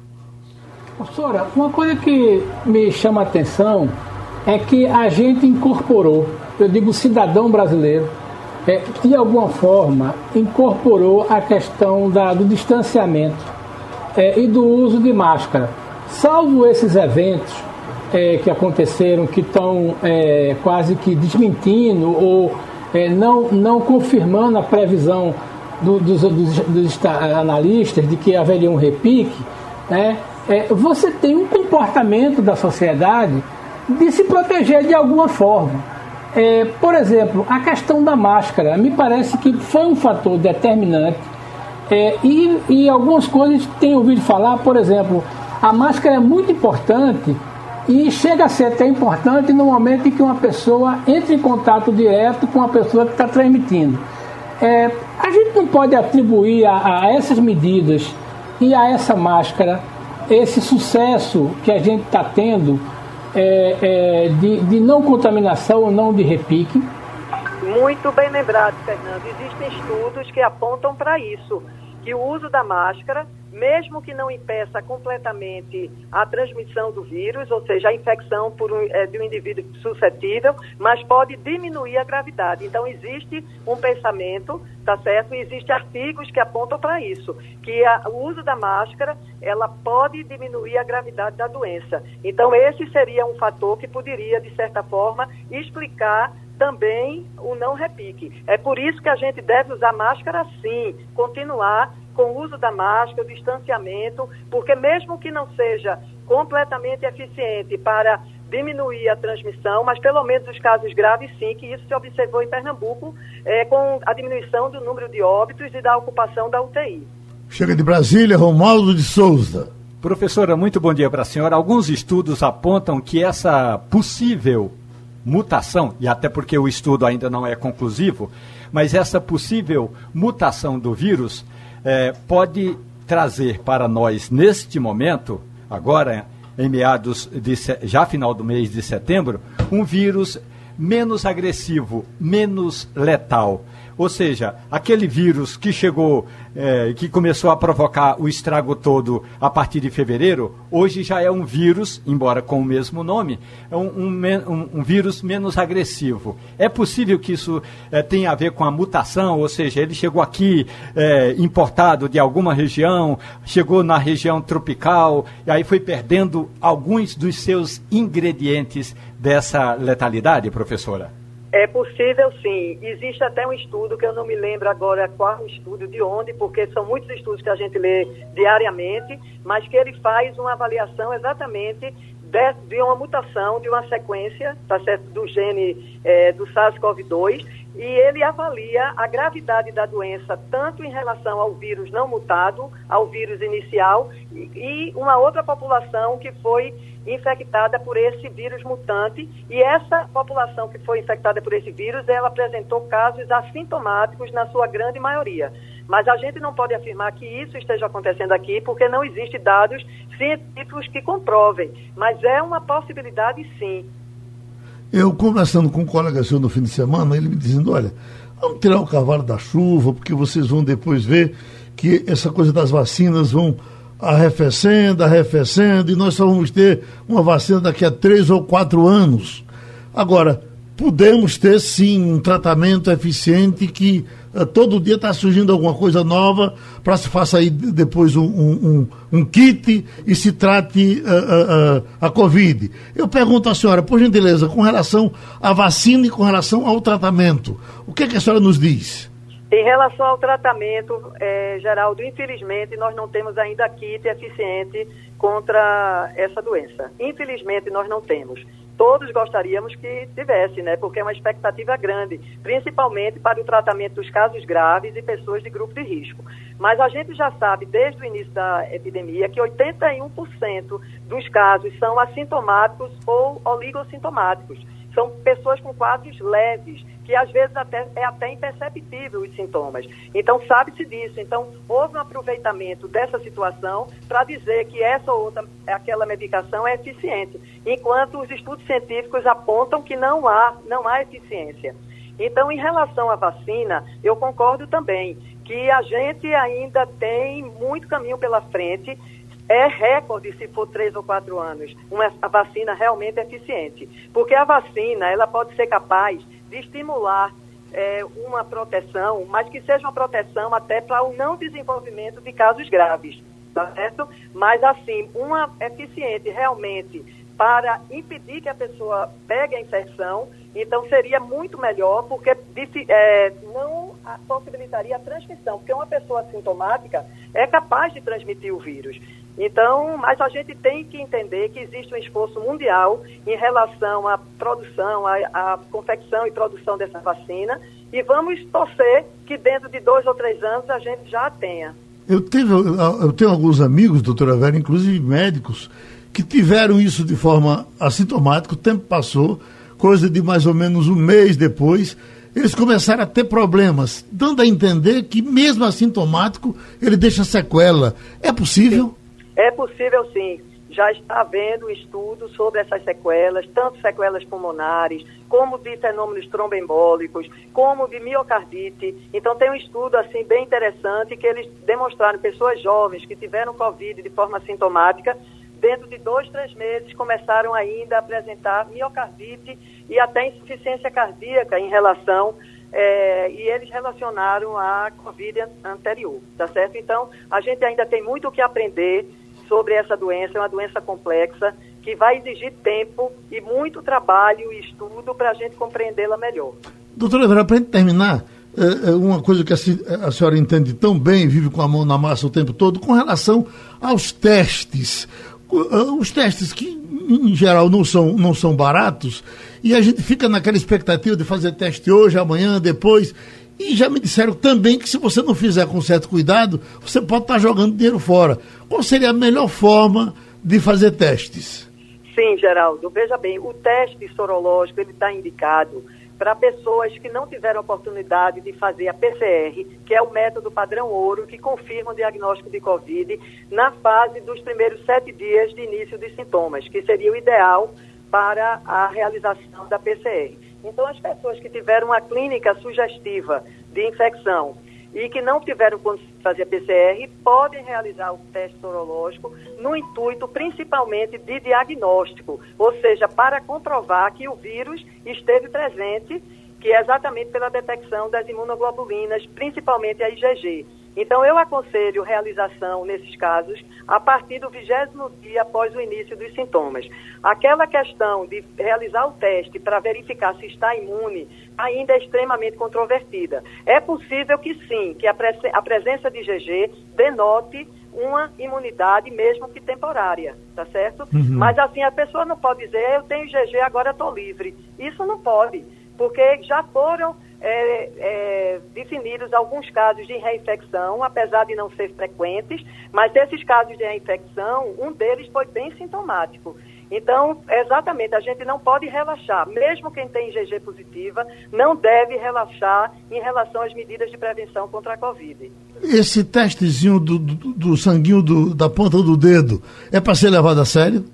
Speaker 3: Professora, uma coisa que me chama a atenção é que a gente incorporou, eu digo cidadão brasileiro, é, de alguma forma incorporou a questão da, do distanciamento é, e do uso de máscara. Salvo esses eventos é, que aconteceram, que estão é, quase que desmentindo ou é, não, não confirmando a previsão do, dos, dos, dos, analistas de que haveria um repique, né, é, você tem um comportamento da sociedade de se proteger de alguma forma. É, por exemplo, a questão da máscara me parece que foi um fator determinante é, e, e algumas coisas tenho ouvido falar, por exemplo, a máscara é muito importante e chega a ser até importante no momento em que uma pessoa entra em contato direto com a pessoa que está transmitindo. É, a gente não pode atribuir a, a essas medidas e a essa máscara esse sucesso que a gente está tendo é, é, de, de não contaminação ou não de repique?
Speaker 8: Muito bem lembrado, Fernando. Existem estudos que apontam para isso, que o uso da máscara mesmo que não impeça completamente a transmissão do vírus, ou seja, a infecção por um, é, de um indivíduo suscetível, mas pode diminuir a gravidade. Então, existe um pensamento, tá certo? E existem artigos que apontam para isso, que a, o uso da máscara, ela pode diminuir a gravidade da doença. Então, esse seria um fator que poderia, de certa forma, explicar também o não repique. É por isso que a gente deve usar máscara sim, continuar com o uso da máscara, o distanciamento, porque mesmo que não seja completamente eficiente para diminuir a transmissão, mas pelo menos os casos graves sim, que isso se observou em Pernambuco, é, com a diminuição do número de óbitos e da ocupação da UTI.
Speaker 2: Chega de Brasília, Romualdo de Souza.
Speaker 5: Professora, muito bom dia para a senhora. Alguns estudos apontam que essa possível mutação, e até porque o estudo ainda não é conclusivo, mas essa possível mutação do vírus é, pode trazer para nós, neste momento, agora em meados de já final do mês de setembro, um vírus menos agressivo, menos letal. Ou seja, aquele vírus que chegou, é, que começou a provocar o estrago todo a partir de fevereiro, hoje já é um vírus, embora com o mesmo nome, é um, um, um vírus menos agressivo. É possível que isso é, tenha a ver com a mutação, ou seja, ele chegou aqui é, importado de alguma região, chegou na região tropical, e aí foi perdendo alguns dos seus ingredientes dessa letalidade, professora?
Speaker 8: É possível sim. Existe até um estudo que eu não me lembro agora qual estudo de onde, porque são muitos estudos que a gente lê diariamente, mas que ele faz uma avaliação exatamente de, de uma mutação, de uma sequência, tá certo, do gene é, do SARS-CoV-2, e ele avalia a gravidade da doença tanto em relação ao vírus não mutado, ao vírus inicial, e, e uma outra população que foi infectada por esse vírus mutante e essa população que foi infectada por esse vírus, ela apresentou casos assintomáticos na sua grande maioria. Mas a gente não pode afirmar que isso esteja acontecendo aqui porque não existe dados científicos que comprovem, mas é uma possibilidade sim.
Speaker 2: Eu conversando com um colega seu no fim de semana, ele me dizendo, olha, vamos tirar o cavalo da chuva, porque vocês vão depois ver que essa coisa das vacinas vão arrefecendo, arrefecendo, e nós só vamos ter uma vacina daqui a três ou quatro anos. Agora, podemos ter sim um tratamento eficiente que todo dia está surgindo alguma coisa nova para se faça aí depois um, um, um, kit e se trate uh, uh, a Covid. Eu pergunto à senhora, por gentileza, com relação à vacina e com relação ao tratamento, o que, é que a senhora nos diz?
Speaker 8: Em relação ao tratamento, é, Geraldo, infelizmente nós não temos ainda kit eficiente contra essa doença. Infelizmente nós não temos. Todos gostaríamos que tivesse, né? Porque é uma expectativa grande, principalmente para o tratamento dos casos graves e pessoas de grupo de risco. Mas a gente já sabe desde o início da epidemia que 81% dos casos são assintomáticos ou oligossintomáticos. São pessoas com quadros leves que às vezes até, é até imperceptível os sintomas. Então, sabe-se disso. Então, houve um aproveitamento dessa situação para dizer que essa ou outra, aquela medicação é eficiente, enquanto os estudos científicos apontam que não há, não há eficiência. Então, em relação à vacina, eu concordo também que a gente ainda tem muito caminho pela frente é recorde se for três ou quatro anos, uma a vacina realmente eficiente. Porque a vacina, ela pode ser capaz de estimular é, uma proteção, mas que seja uma proteção até para o não desenvolvimento de casos graves, tá certo? Mas, assim, uma eficiente realmente para impedir que a pessoa pegue a infecção, então seria muito melhor, porque é, não possibilitaria a transmissão, porque uma pessoa assintomática é capaz de transmitir o vírus. Então, mas a gente tem que entender que existe um esforço mundial em relação à produção, à, à confecção e produção dessa vacina, e vamos torcer que dentro de dois ou três anos a gente já a tenha.
Speaker 2: Eu, tive, eu tenho alguns amigos, doutora Vera, inclusive médicos, que tiveram isso de forma assintomática, o tempo passou, coisa de mais ou menos um mês depois, eles começaram a ter problemas, dando a entender que mesmo assintomático ele deixa sequela. É possível?
Speaker 8: Sim. É possível sim. Já está havendo estudos sobre essas sequelas, tanto sequelas pulmonares, como de fenômenos tromboembólicos, como de miocardite. Então tem um estudo assim bem interessante que eles demonstraram pessoas jovens que tiveram Covid de forma sintomática, dentro de dois, três meses começaram ainda a apresentar miocardite e até insuficiência cardíaca em relação é, e eles relacionaram à Covid anterior, tá certo? Então, a gente ainda tem muito o que aprender sobre essa doença, é uma doença complexa que vai exigir tempo e muito trabalho e estudo para a gente compreendê-la melhor.
Speaker 2: Doutora Vera, para terminar, é, é uma coisa que a, senhora entende tão bem, vive com a mão na massa o tempo todo, com relação aos testes. Os testes que, em geral, não são, não são baratos, e a gente fica naquela expectativa de fazer teste hoje, amanhã, depois, e já me disseram também que se você não fizer com certo cuidado, você pode estar jogando dinheiro fora. Qual seria a melhor forma de fazer testes?
Speaker 8: Sim, Geraldo. Veja bem, o teste sorológico ele está indicado para pessoas que não tiveram oportunidade de fazer a PCR, que é o método padrão ouro que confirma o diagnóstico de Covid na fase dos primeiros sete dias de início dos sintomas, que seria o ideal para a realização da PCR. Então, as pessoas que tiveram uma clínica sugestiva de infecção e que não tiveram condição de fazer PCR podem realizar o teste sorológico no intuito principalmente de diagnóstico, ou seja, para comprovar que o vírus esteve presente, que é exatamente pela detecção das imunoglobulinas, principalmente a IgG. Então, eu aconselho realização, nesses casos, a partir do vigésimo dia após o início dos sintomas. Aquela questão de realizar o teste para verificar se está imune ainda é extremamente controvertida. É possível que sim, que a, prese a presença de GG denote uma imunidade, mesmo que temporária, tá certo? Uhum. Mas assim, a pessoa não pode dizer, eu tenho GG, agora estou livre. Isso não pode, porque já foram é, é, definidos alguns casos de reinfecção, apesar de não ser frequentes, mas desses casos de reinfecção, um deles foi bem sintomático. Então, exatamente, a gente não pode relaxar. Mesmo quem tem IgG positiva, não deve relaxar em relação às medidas de prevenção contra a Covid.
Speaker 2: Esse testezinho do, do, do sanguinho do, da ponta do dedo é para ser levado a sério?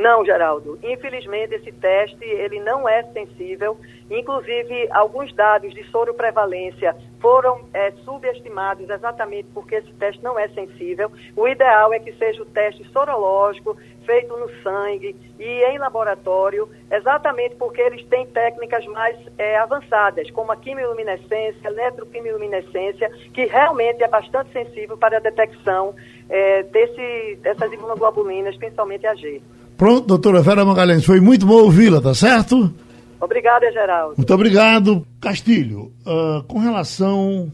Speaker 8: Não, Geraldo. Infelizmente, esse teste ele não é sensível. Inclusive, alguns dados de soroprevalência foram é, subestimados exatamente porque esse teste não é sensível. O ideal é que seja o teste sorológico, feito no sangue e em laboratório, exatamente porque eles têm técnicas mais é, avançadas, como a quimiluminescência, eletroquimiluminescência, que realmente é bastante sensível para a detecção é, desse, dessas imunoglobulinas, principalmente a G.
Speaker 2: Pronto, doutora Vera Magalhães, foi muito bom ouvi-la, tá certo?
Speaker 8: Obrigada, Geraldo.
Speaker 2: Muito obrigado. Castilho, uh, com relação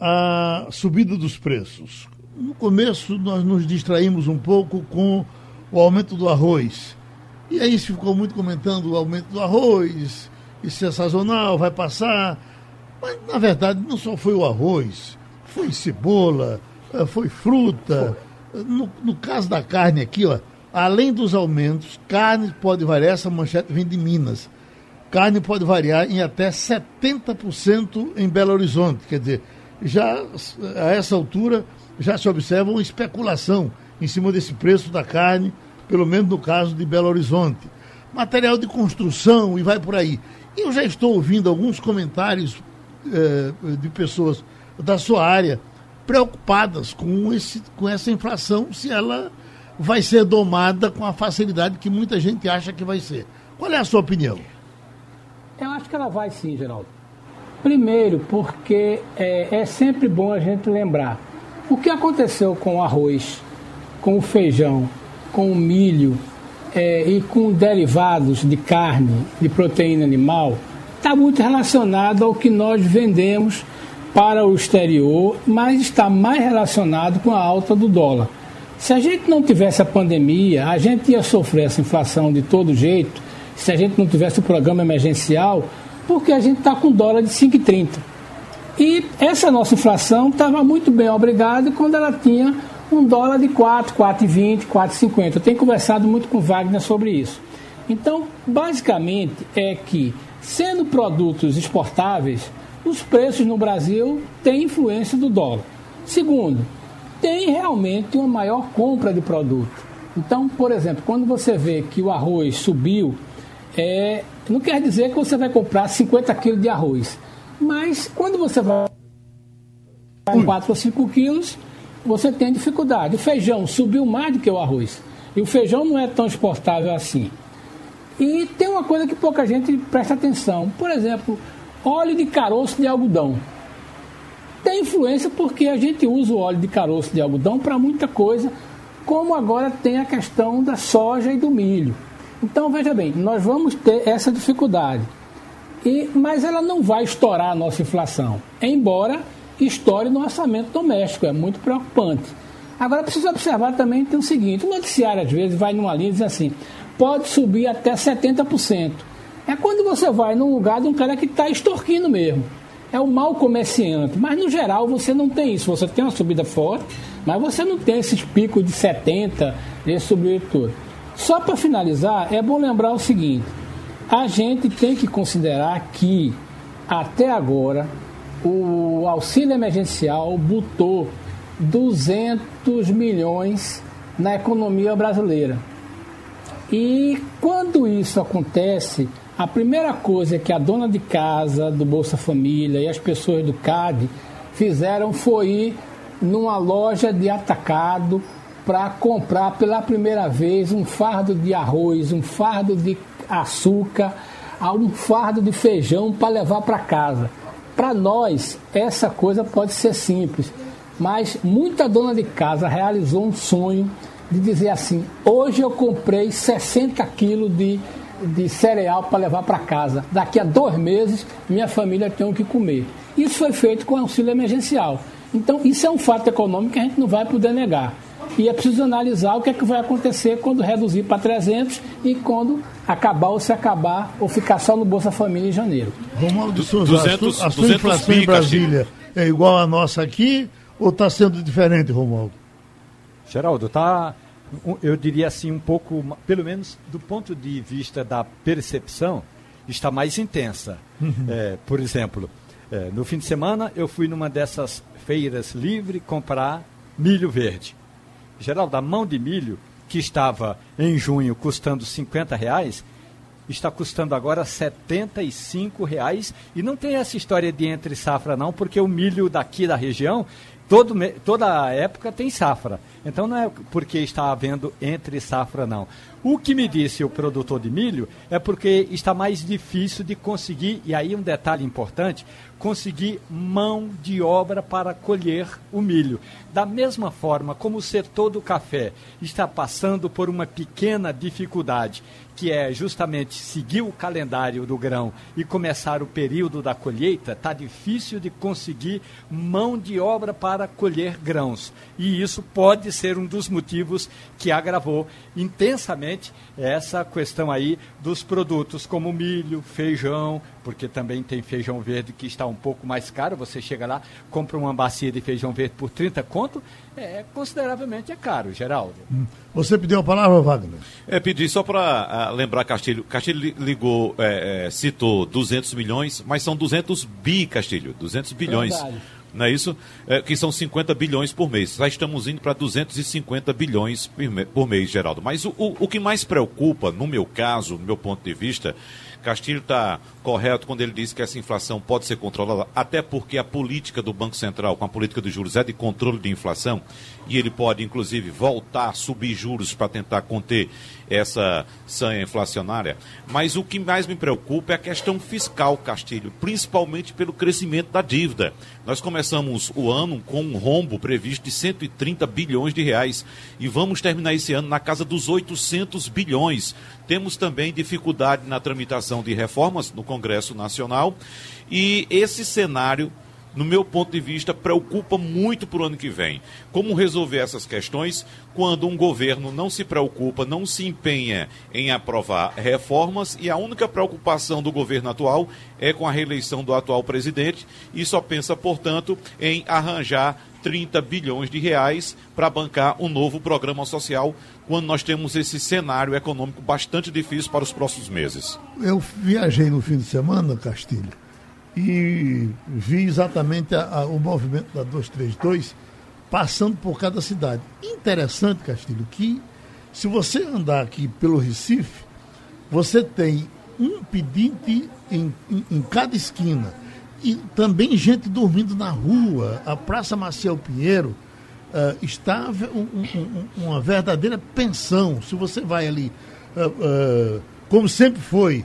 Speaker 2: à subida dos preços, no começo nós nos distraímos um pouco com o aumento do arroz. E aí se ficou muito comentando o aumento do arroz, isso é sazonal, vai passar. Mas na verdade não só foi o arroz, foi cebola, eh, foi fruta. No, no caso da carne aqui, ó, Além dos aumentos, carne pode variar, essa manchete vem de Minas. Carne pode variar em até 70% em Belo Horizonte. Quer dizer, já a essa altura já se observa uma especulação em cima desse preço da carne, pelo menos no caso de Belo Horizonte. Material de construção e vai por aí. Eu já estou ouvindo alguns comentários eh, de pessoas da sua área preocupadas com, esse, com essa inflação, se ela vai ser domada com a facilidade que muita gente acha que vai ser. Qual é a sua opinião?
Speaker 3: Eu acho que ela vai sim, Geraldo. Primeiro, porque é, é sempre bom a gente lembrar o que aconteceu com o arroz, com o feijão, com o milho é, e com derivados de carne, de proteína animal, está muito relacionado ao que nós vendemos para o exterior, mas está mais relacionado com a alta do dólar. Se a gente não tivesse a pandemia, a gente ia sofrer essa inflação de todo jeito, se a gente não tivesse o programa emergencial, porque a gente está com dólar de 5,30. E essa nossa inflação estava muito bem obrigada quando ela tinha um dólar de 4, 4,20, 4,50. Eu tenho conversado muito com Wagner sobre isso. Então, basicamente, é que, sendo produtos exportáveis, os preços no Brasil têm influência do dólar. Segundo, tem realmente uma maior compra de produto. Então, por exemplo, quando você vê que o arroz subiu, é, não quer dizer que você vai comprar 50 quilos de arroz. Mas quando você vai com 4 ou 5 quilos, você tem dificuldade. O feijão subiu mais do que o arroz. E o feijão não é tão exportável assim. E tem uma coisa que pouca gente presta atenção. Por exemplo, óleo de caroço de algodão. Tem influência porque a gente usa o óleo de caroço de algodão para muita coisa, como agora tem a questão da soja e do milho. Então, veja bem, nós vamos ter essa dificuldade. E, mas ela não vai estourar a nossa inflação, embora estoure no orçamento doméstico, é muito preocupante. Agora, precisa observar também tem o seguinte: o noticiário às vezes vai numa linha e diz assim, pode subir até 70%. É quando você vai num lugar de um cara que está extorquindo mesmo é o mau comerciante. Mas no geral você não tem isso. Você tem uma subida forte, mas você não tem esses picos de 70, esse subir todo. Só para finalizar, é bom lembrar o seguinte: a gente tem que considerar que até agora o auxílio emergencial botou 200 milhões na economia brasileira. E quando isso acontece, a primeira coisa que a dona de casa do Bolsa Família e as pessoas do CAD fizeram foi ir numa loja de atacado para comprar pela primeira vez um fardo de arroz, um fardo de açúcar, um fardo de feijão para levar para casa. Para nós, essa coisa pode ser simples, mas muita dona de casa realizou um sonho de dizer assim: hoje eu comprei 60 quilos de de cereal para levar para casa. Daqui a dois meses, minha família tem o que comer. Isso foi feito com auxílio emergencial. Então, isso é um fato econômico que a gente não vai poder negar. E é preciso analisar o que é que vai acontecer quando reduzir para 300 e quando acabar ou se acabar ou ficar só no Bolsa Família em janeiro.
Speaker 2: Romualdo de Souza, 200, a sua, a inflação em Brasília é igual à nossa aqui ou está sendo diferente, Romualdo?
Speaker 5: Geraldo, está, eu diria assim, um pouco, pelo menos do ponto de vista da percepção, está mais intensa. Uhum. É, por exemplo, é, no fim de semana eu fui numa dessas feiras livre comprar milho verde. Geraldo, a mão de milho, que estava em junho custando 50 reais, está custando agora 75 reais e não tem essa história de entre safra não, porque o milho daqui da região todo, toda época tem safra. Então não é porque está havendo entre safra, não. O que me disse o produtor de milho é porque está mais difícil de conseguir, e aí um detalhe importante, conseguir mão de obra para colher o milho. Da mesma forma como o setor do café está passando por uma pequena dificuldade que é justamente seguir o calendário do grão e começar o período da colheita, está difícil de conseguir mão de obra para colher grãos. E isso pode ser um dos motivos que agravou intensamente essa questão aí dos produtos como milho, feijão, porque também tem feijão verde que está um pouco mais caro. Você chega lá, compra uma bacia de feijão verde por 30 conto, é consideravelmente é caro, Geraldo.
Speaker 2: Hum. Você pediu a palavra, Wagner?
Speaker 4: É, pedi só para ah, lembrar Castilho. Castilho ligou, é, é, citou 200 milhões, mas são 200 bi, Castilho, 200 bilhões. Verdade. Não é isso? É, que são 50 bilhões por mês. Já estamos indo para 250 bilhões por mês, Geraldo. Mas o, o, o que mais preocupa, no meu caso, no meu ponto de vista, Castilho está correto quando ele diz que essa inflação pode ser controlada, até porque a política do Banco Central, com a política dos juros, é de controle de inflação, e ele pode, inclusive, voltar a subir juros para tentar conter essa sanha inflacionária. Mas o que mais me preocupa é a questão fiscal, Castilho, principalmente pelo crescimento da dívida. Nós começamos o ano com um rombo previsto de 130 bilhões de reais e vamos terminar esse ano na casa dos 800 bilhões. Temos também dificuldade na tramitação de reformas no Congresso Nacional. E esse cenário no meu ponto de vista, preocupa muito para o ano que vem. Como resolver essas questões quando um governo não se preocupa, não se empenha em aprovar reformas e a única preocupação do governo atual é com a reeleição do atual presidente e só pensa, portanto, em arranjar 30 bilhões de reais para bancar um novo programa social quando nós temos esse cenário econômico bastante difícil para os próximos meses.
Speaker 2: Eu viajei no fim de semana, Castilho, e vi exatamente a, a, o movimento da 232 passando por cada cidade. Interessante, Castilho, que se você andar aqui pelo Recife, você tem um pedinte em, em, em cada esquina e também gente dormindo na rua. A Praça Maciel Pinheiro uh, está um, um, uma verdadeira pensão. Se você vai ali, uh, uh, como sempre foi,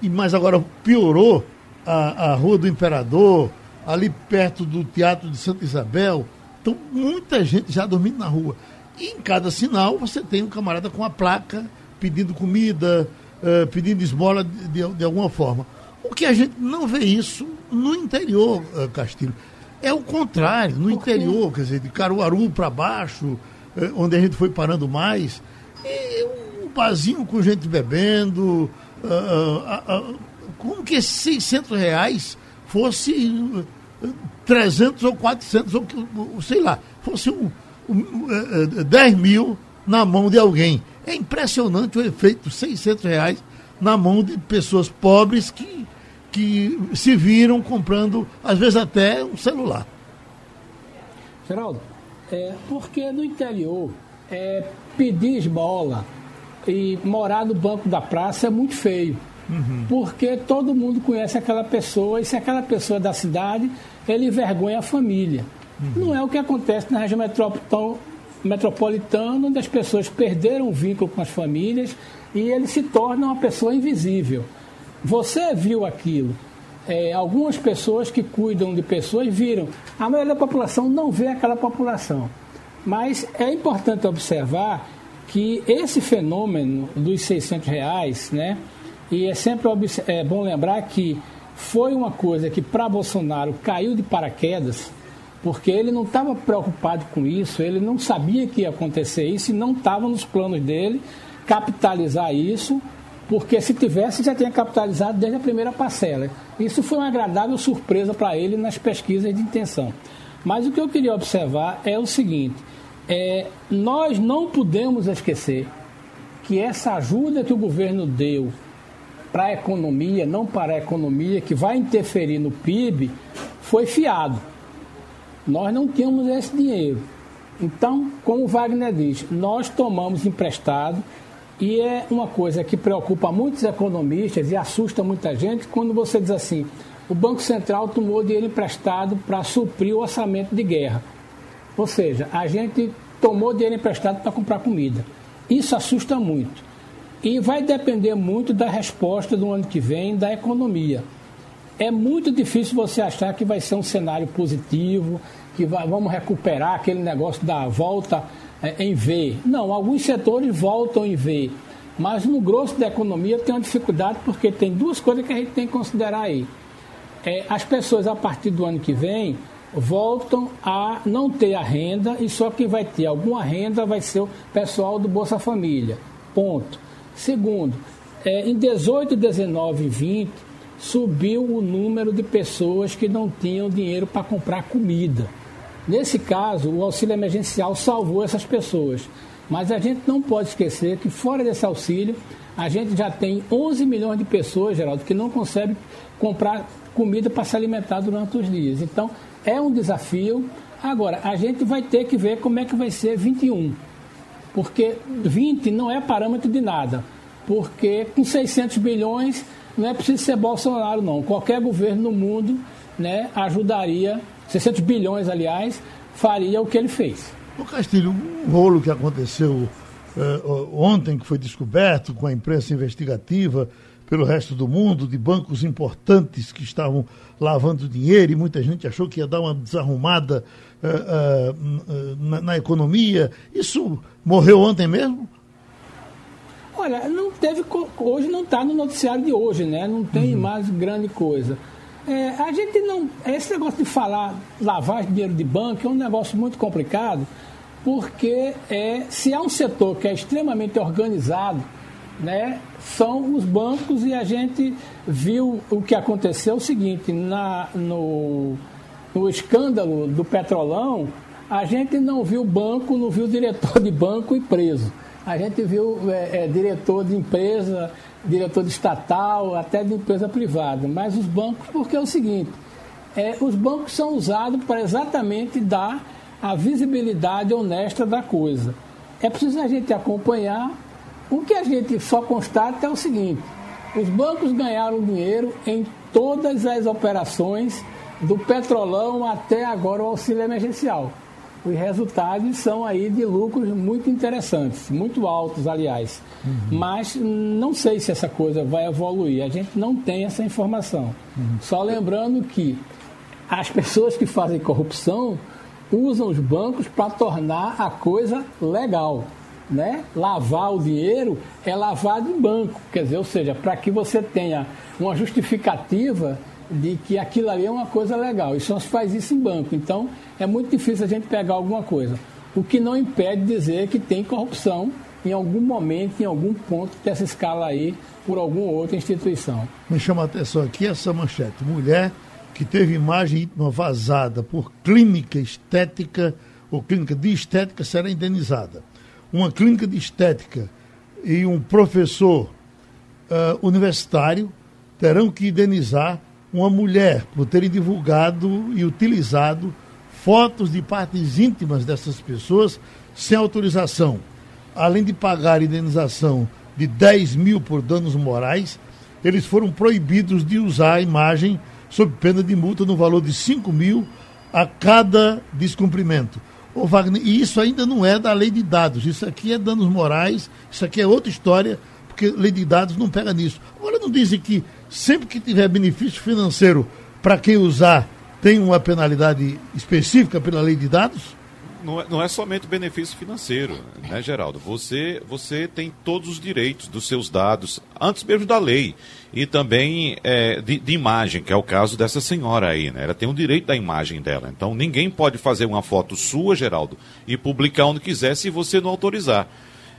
Speaker 2: e mas agora piorou, a, a Rua do Imperador, ali perto do Teatro de Santa Isabel. Então, muita gente já dormindo na rua. E em cada sinal você tem um camarada com a placa pedindo comida, uh, pedindo esmola de, de, de, alguma forma. O que a gente não vê isso no interior, uh, Castilho. É o contrário, no interior, quer dizer, de Caruaru para baixo, uh, onde a gente foi parando mais, e um barzinho com gente bebendo, como que esses 600 reais fosse 300 ou 400, ou sei lá, fosse um, um, 10 mil na mão de alguém. É impressionante o efeito 600 reais na mão de pessoas pobres que, que se viram comprando, às vezes até um celular.
Speaker 3: Geraldo, é, porque no interior é, pedir esmola e morar no banco da praça é muito feio. Uhum. Porque todo mundo conhece aquela pessoa e se aquela pessoa é da cidade, ele envergonha a família. Uhum. Não é o que acontece na região metropolitana, onde as pessoas perderam o vínculo com as famílias e ele se torna uma pessoa invisível. Você viu aquilo. É, algumas pessoas que cuidam de pessoas viram. A maioria da população não vê aquela população. Mas é importante observar que esse fenômeno dos 600 reais, né, E é sempre é bom lembrar que foi uma coisa que para Bolsonaro caiu de paraquedas, porque ele não estava preocupado com isso, ele não sabia que ia acontecer isso e não estava nos planos dele capitalizar isso, porque se tivesse já tinha capitalizado desde a primeira parcela. Isso foi uma agradável surpresa para ele nas pesquisas de intenção. Mas o que eu queria observar é o seguinte: é, nós não podemos esquecer que essa ajuda que o governo deu para a economia, não para a economia, que vai interferir no PIB, foi fiado. Nós não tínhamos esse dinheiro. Então, como Wagner diz, nós tomamos emprestado e é uma coisa que preocupa muitos economistas e assusta muita gente quando você diz assim: o Banco Central tomou dinheiro emprestado para suprir o orçamento de guerra. Ou seja, a gente tomou dinheiro emprestado para comprar comida. Isso assusta muito. E vai depender muito da resposta do ano que vem da economia. É muito difícil você achar que vai ser um cenário positivo, que vai, vamos recuperar aquele negócio da volta é, em V. Não, alguns setores voltam em V. Mas no grosso da economia tem uma dificuldade porque tem duas coisas que a gente tem que considerar aí. É, as pessoas, a partir do ano que vem, voltam a não ter a renda e só quem vai ter alguma renda vai ser o pessoal do Bolsa Família. Ponto. Segundo, é, em 18, 19 e 20, subiu o número de pessoas que não tinham dinheiro para comprar comida. Nesse caso, o auxílio emergencial salvou essas pessoas. Mas a gente não pode esquecer que, fora desse auxílio, a gente já tem 11 milhões de pessoas, Geraldo, que não conseguem comprar comida para se alimentar durante os dias. Então, é um desafio. Agora, a gente vai ter que ver como é que vai ser 21 porque 20 não é parâmetro de nada, porque com 600 bilhões não é preciso ser Bolsonaro, não. Qualquer governo no mundo né, ajudaria, 600 bilhões, aliás, faria o que ele fez.
Speaker 2: O Castilho, um rolo que aconteceu uh, ontem, que foi descoberto com a imprensa investigativa pelo resto do mundo, de bancos importantes que estavam lavando dinheiro e muita gente achou que ia dar uma desarrumada uh, uh, na, na, economia. Isso morreu ontem mesmo?
Speaker 3: Olha, não teve. Hoje não está no noticiário de hoje, né? Não tem uhum. mais grande coisa. É, a gente não. Esse negócio de falar lavagem de dinheiro de banco é um negócio muito complicado, porque é, se há um setor que é extremamente organizado, né, são os bancos e a gente viu o que aconteceu o seguinte, na, no, no escândalo do Petrolão, a gente não viu banco, não viu diretor de banco e preso. A gente viu é, é, diretor de empresa, diretor de estatal, até de empresa privada. Mas os bancos, porque é o seguinte, é, os bancos são usados para exatamente dar a visibilidade honesta da coisa. É preciso a gente acompanhar. O que a gente só constata é o seguinte: os bancos ganharam dinheiro em todas as operações do petrolão até agora o auxílio emergencial. Os resultados são aí de lucros muito interessantes, muito altos, aliás. Uhum. Mas não sei se essa coisa vai evoluir. A gente não tem essa informação. Uhum. Só lembrando que as pessoas que fazem corrupção usam os bancos para tornar a coisa legal. Né? Lavar o dinheiro é lavado em banco. Quer dizer, ou seja, para que você tenha uma justificativa de que aquilo ali é uma coisa legal. E só se faz isso em banco. Então, é muito difícil a gente pegar alguma coisa. O que não impede dizer que tem corrupção em algum momento, em algum ponto dessa escala aí, por alguma outra instituição.
Speaker 2: Me chama a atenção aqui essa manchete. Mulher que teve imagem íntima vazada por clínica estética ou clínica de estética será indenizada. Uma clínica de estética e um professor uh, universitário terão que indenizar uma mulher por terem divulgado e utilizado fotos de partes íntimas dessas pessoas sem autorização. Além de pagar indenização de 10 mil por danos morais, eles foram proibidos de usar a imagem sob pena de multa no valor de 5 mil a cada descumprimento. Ô Wagner, e isso ainda não é da lei de dados, isso aqui é danos morais, isso aqui é outra história, porque lei de dados não pega nisso. Agora não dizem que sempre que tiver benefício financeiro para quem usar, tem uma penalidade específica pela lei de dados?
Speaker 4: não é, não é somente benefício financeiro, né, Geraldo? Você, você tem todos os direitos dos seus dados, antes mesmo da lei, e também é, de, de, imagem, que é o caso dessa senhora aí, né? Ela tem o direito da imagem dela. Então ninguém pode fazer uma foto sua, Geraldo, e publicar onde quiser se você não autorizar.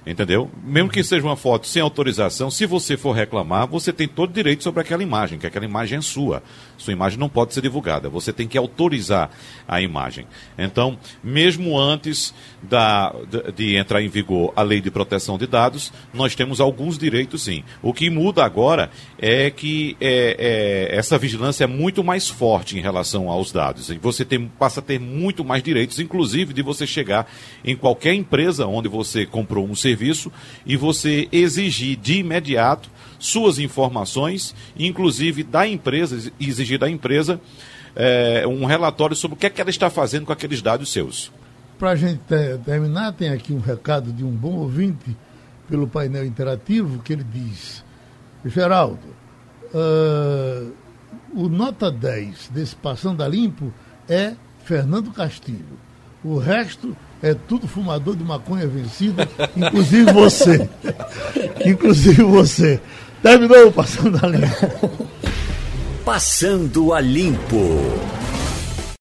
Speaker 4: Entendeu? Mesmo que seja uma foto sem autorização, se você for reclamar, você tem todo direito sobre aquela imagem, que aquela imagem é sua. Sua imagem não pode ser divulgada. Você tem que autorizar a imagem. Então, mesmo antes da, de, de entrar em vigor a lei de proteção de dados, nós temos alguns direitos sim. O que muda agora é que é, é, essa vigilância é muito mais forte em relação aos dados. Você tem, passa a ter muito mais direitos, inclusive de você chegar em qualquer empresa onde você comprou um serviço e você exigir de imediato suas informações, inclusive da empresa, exigir da empresa é, um relatório sobre o que, é que ela está fazendo com aqueles dados seus.
Speaker 2: Para a gente terminar, tem aqui um recado de um bom ouvinte pelo painel interativo que ele diz: Geraldo, uh, o nota 10 desse Passando a Limpo é Fernando Castilho. O resto é tudo fumador de maconha vencida, inclusive você. [LAUGHS] inclusive você. Terminou passando a limpo.
Speaker 1: Passando a limpo.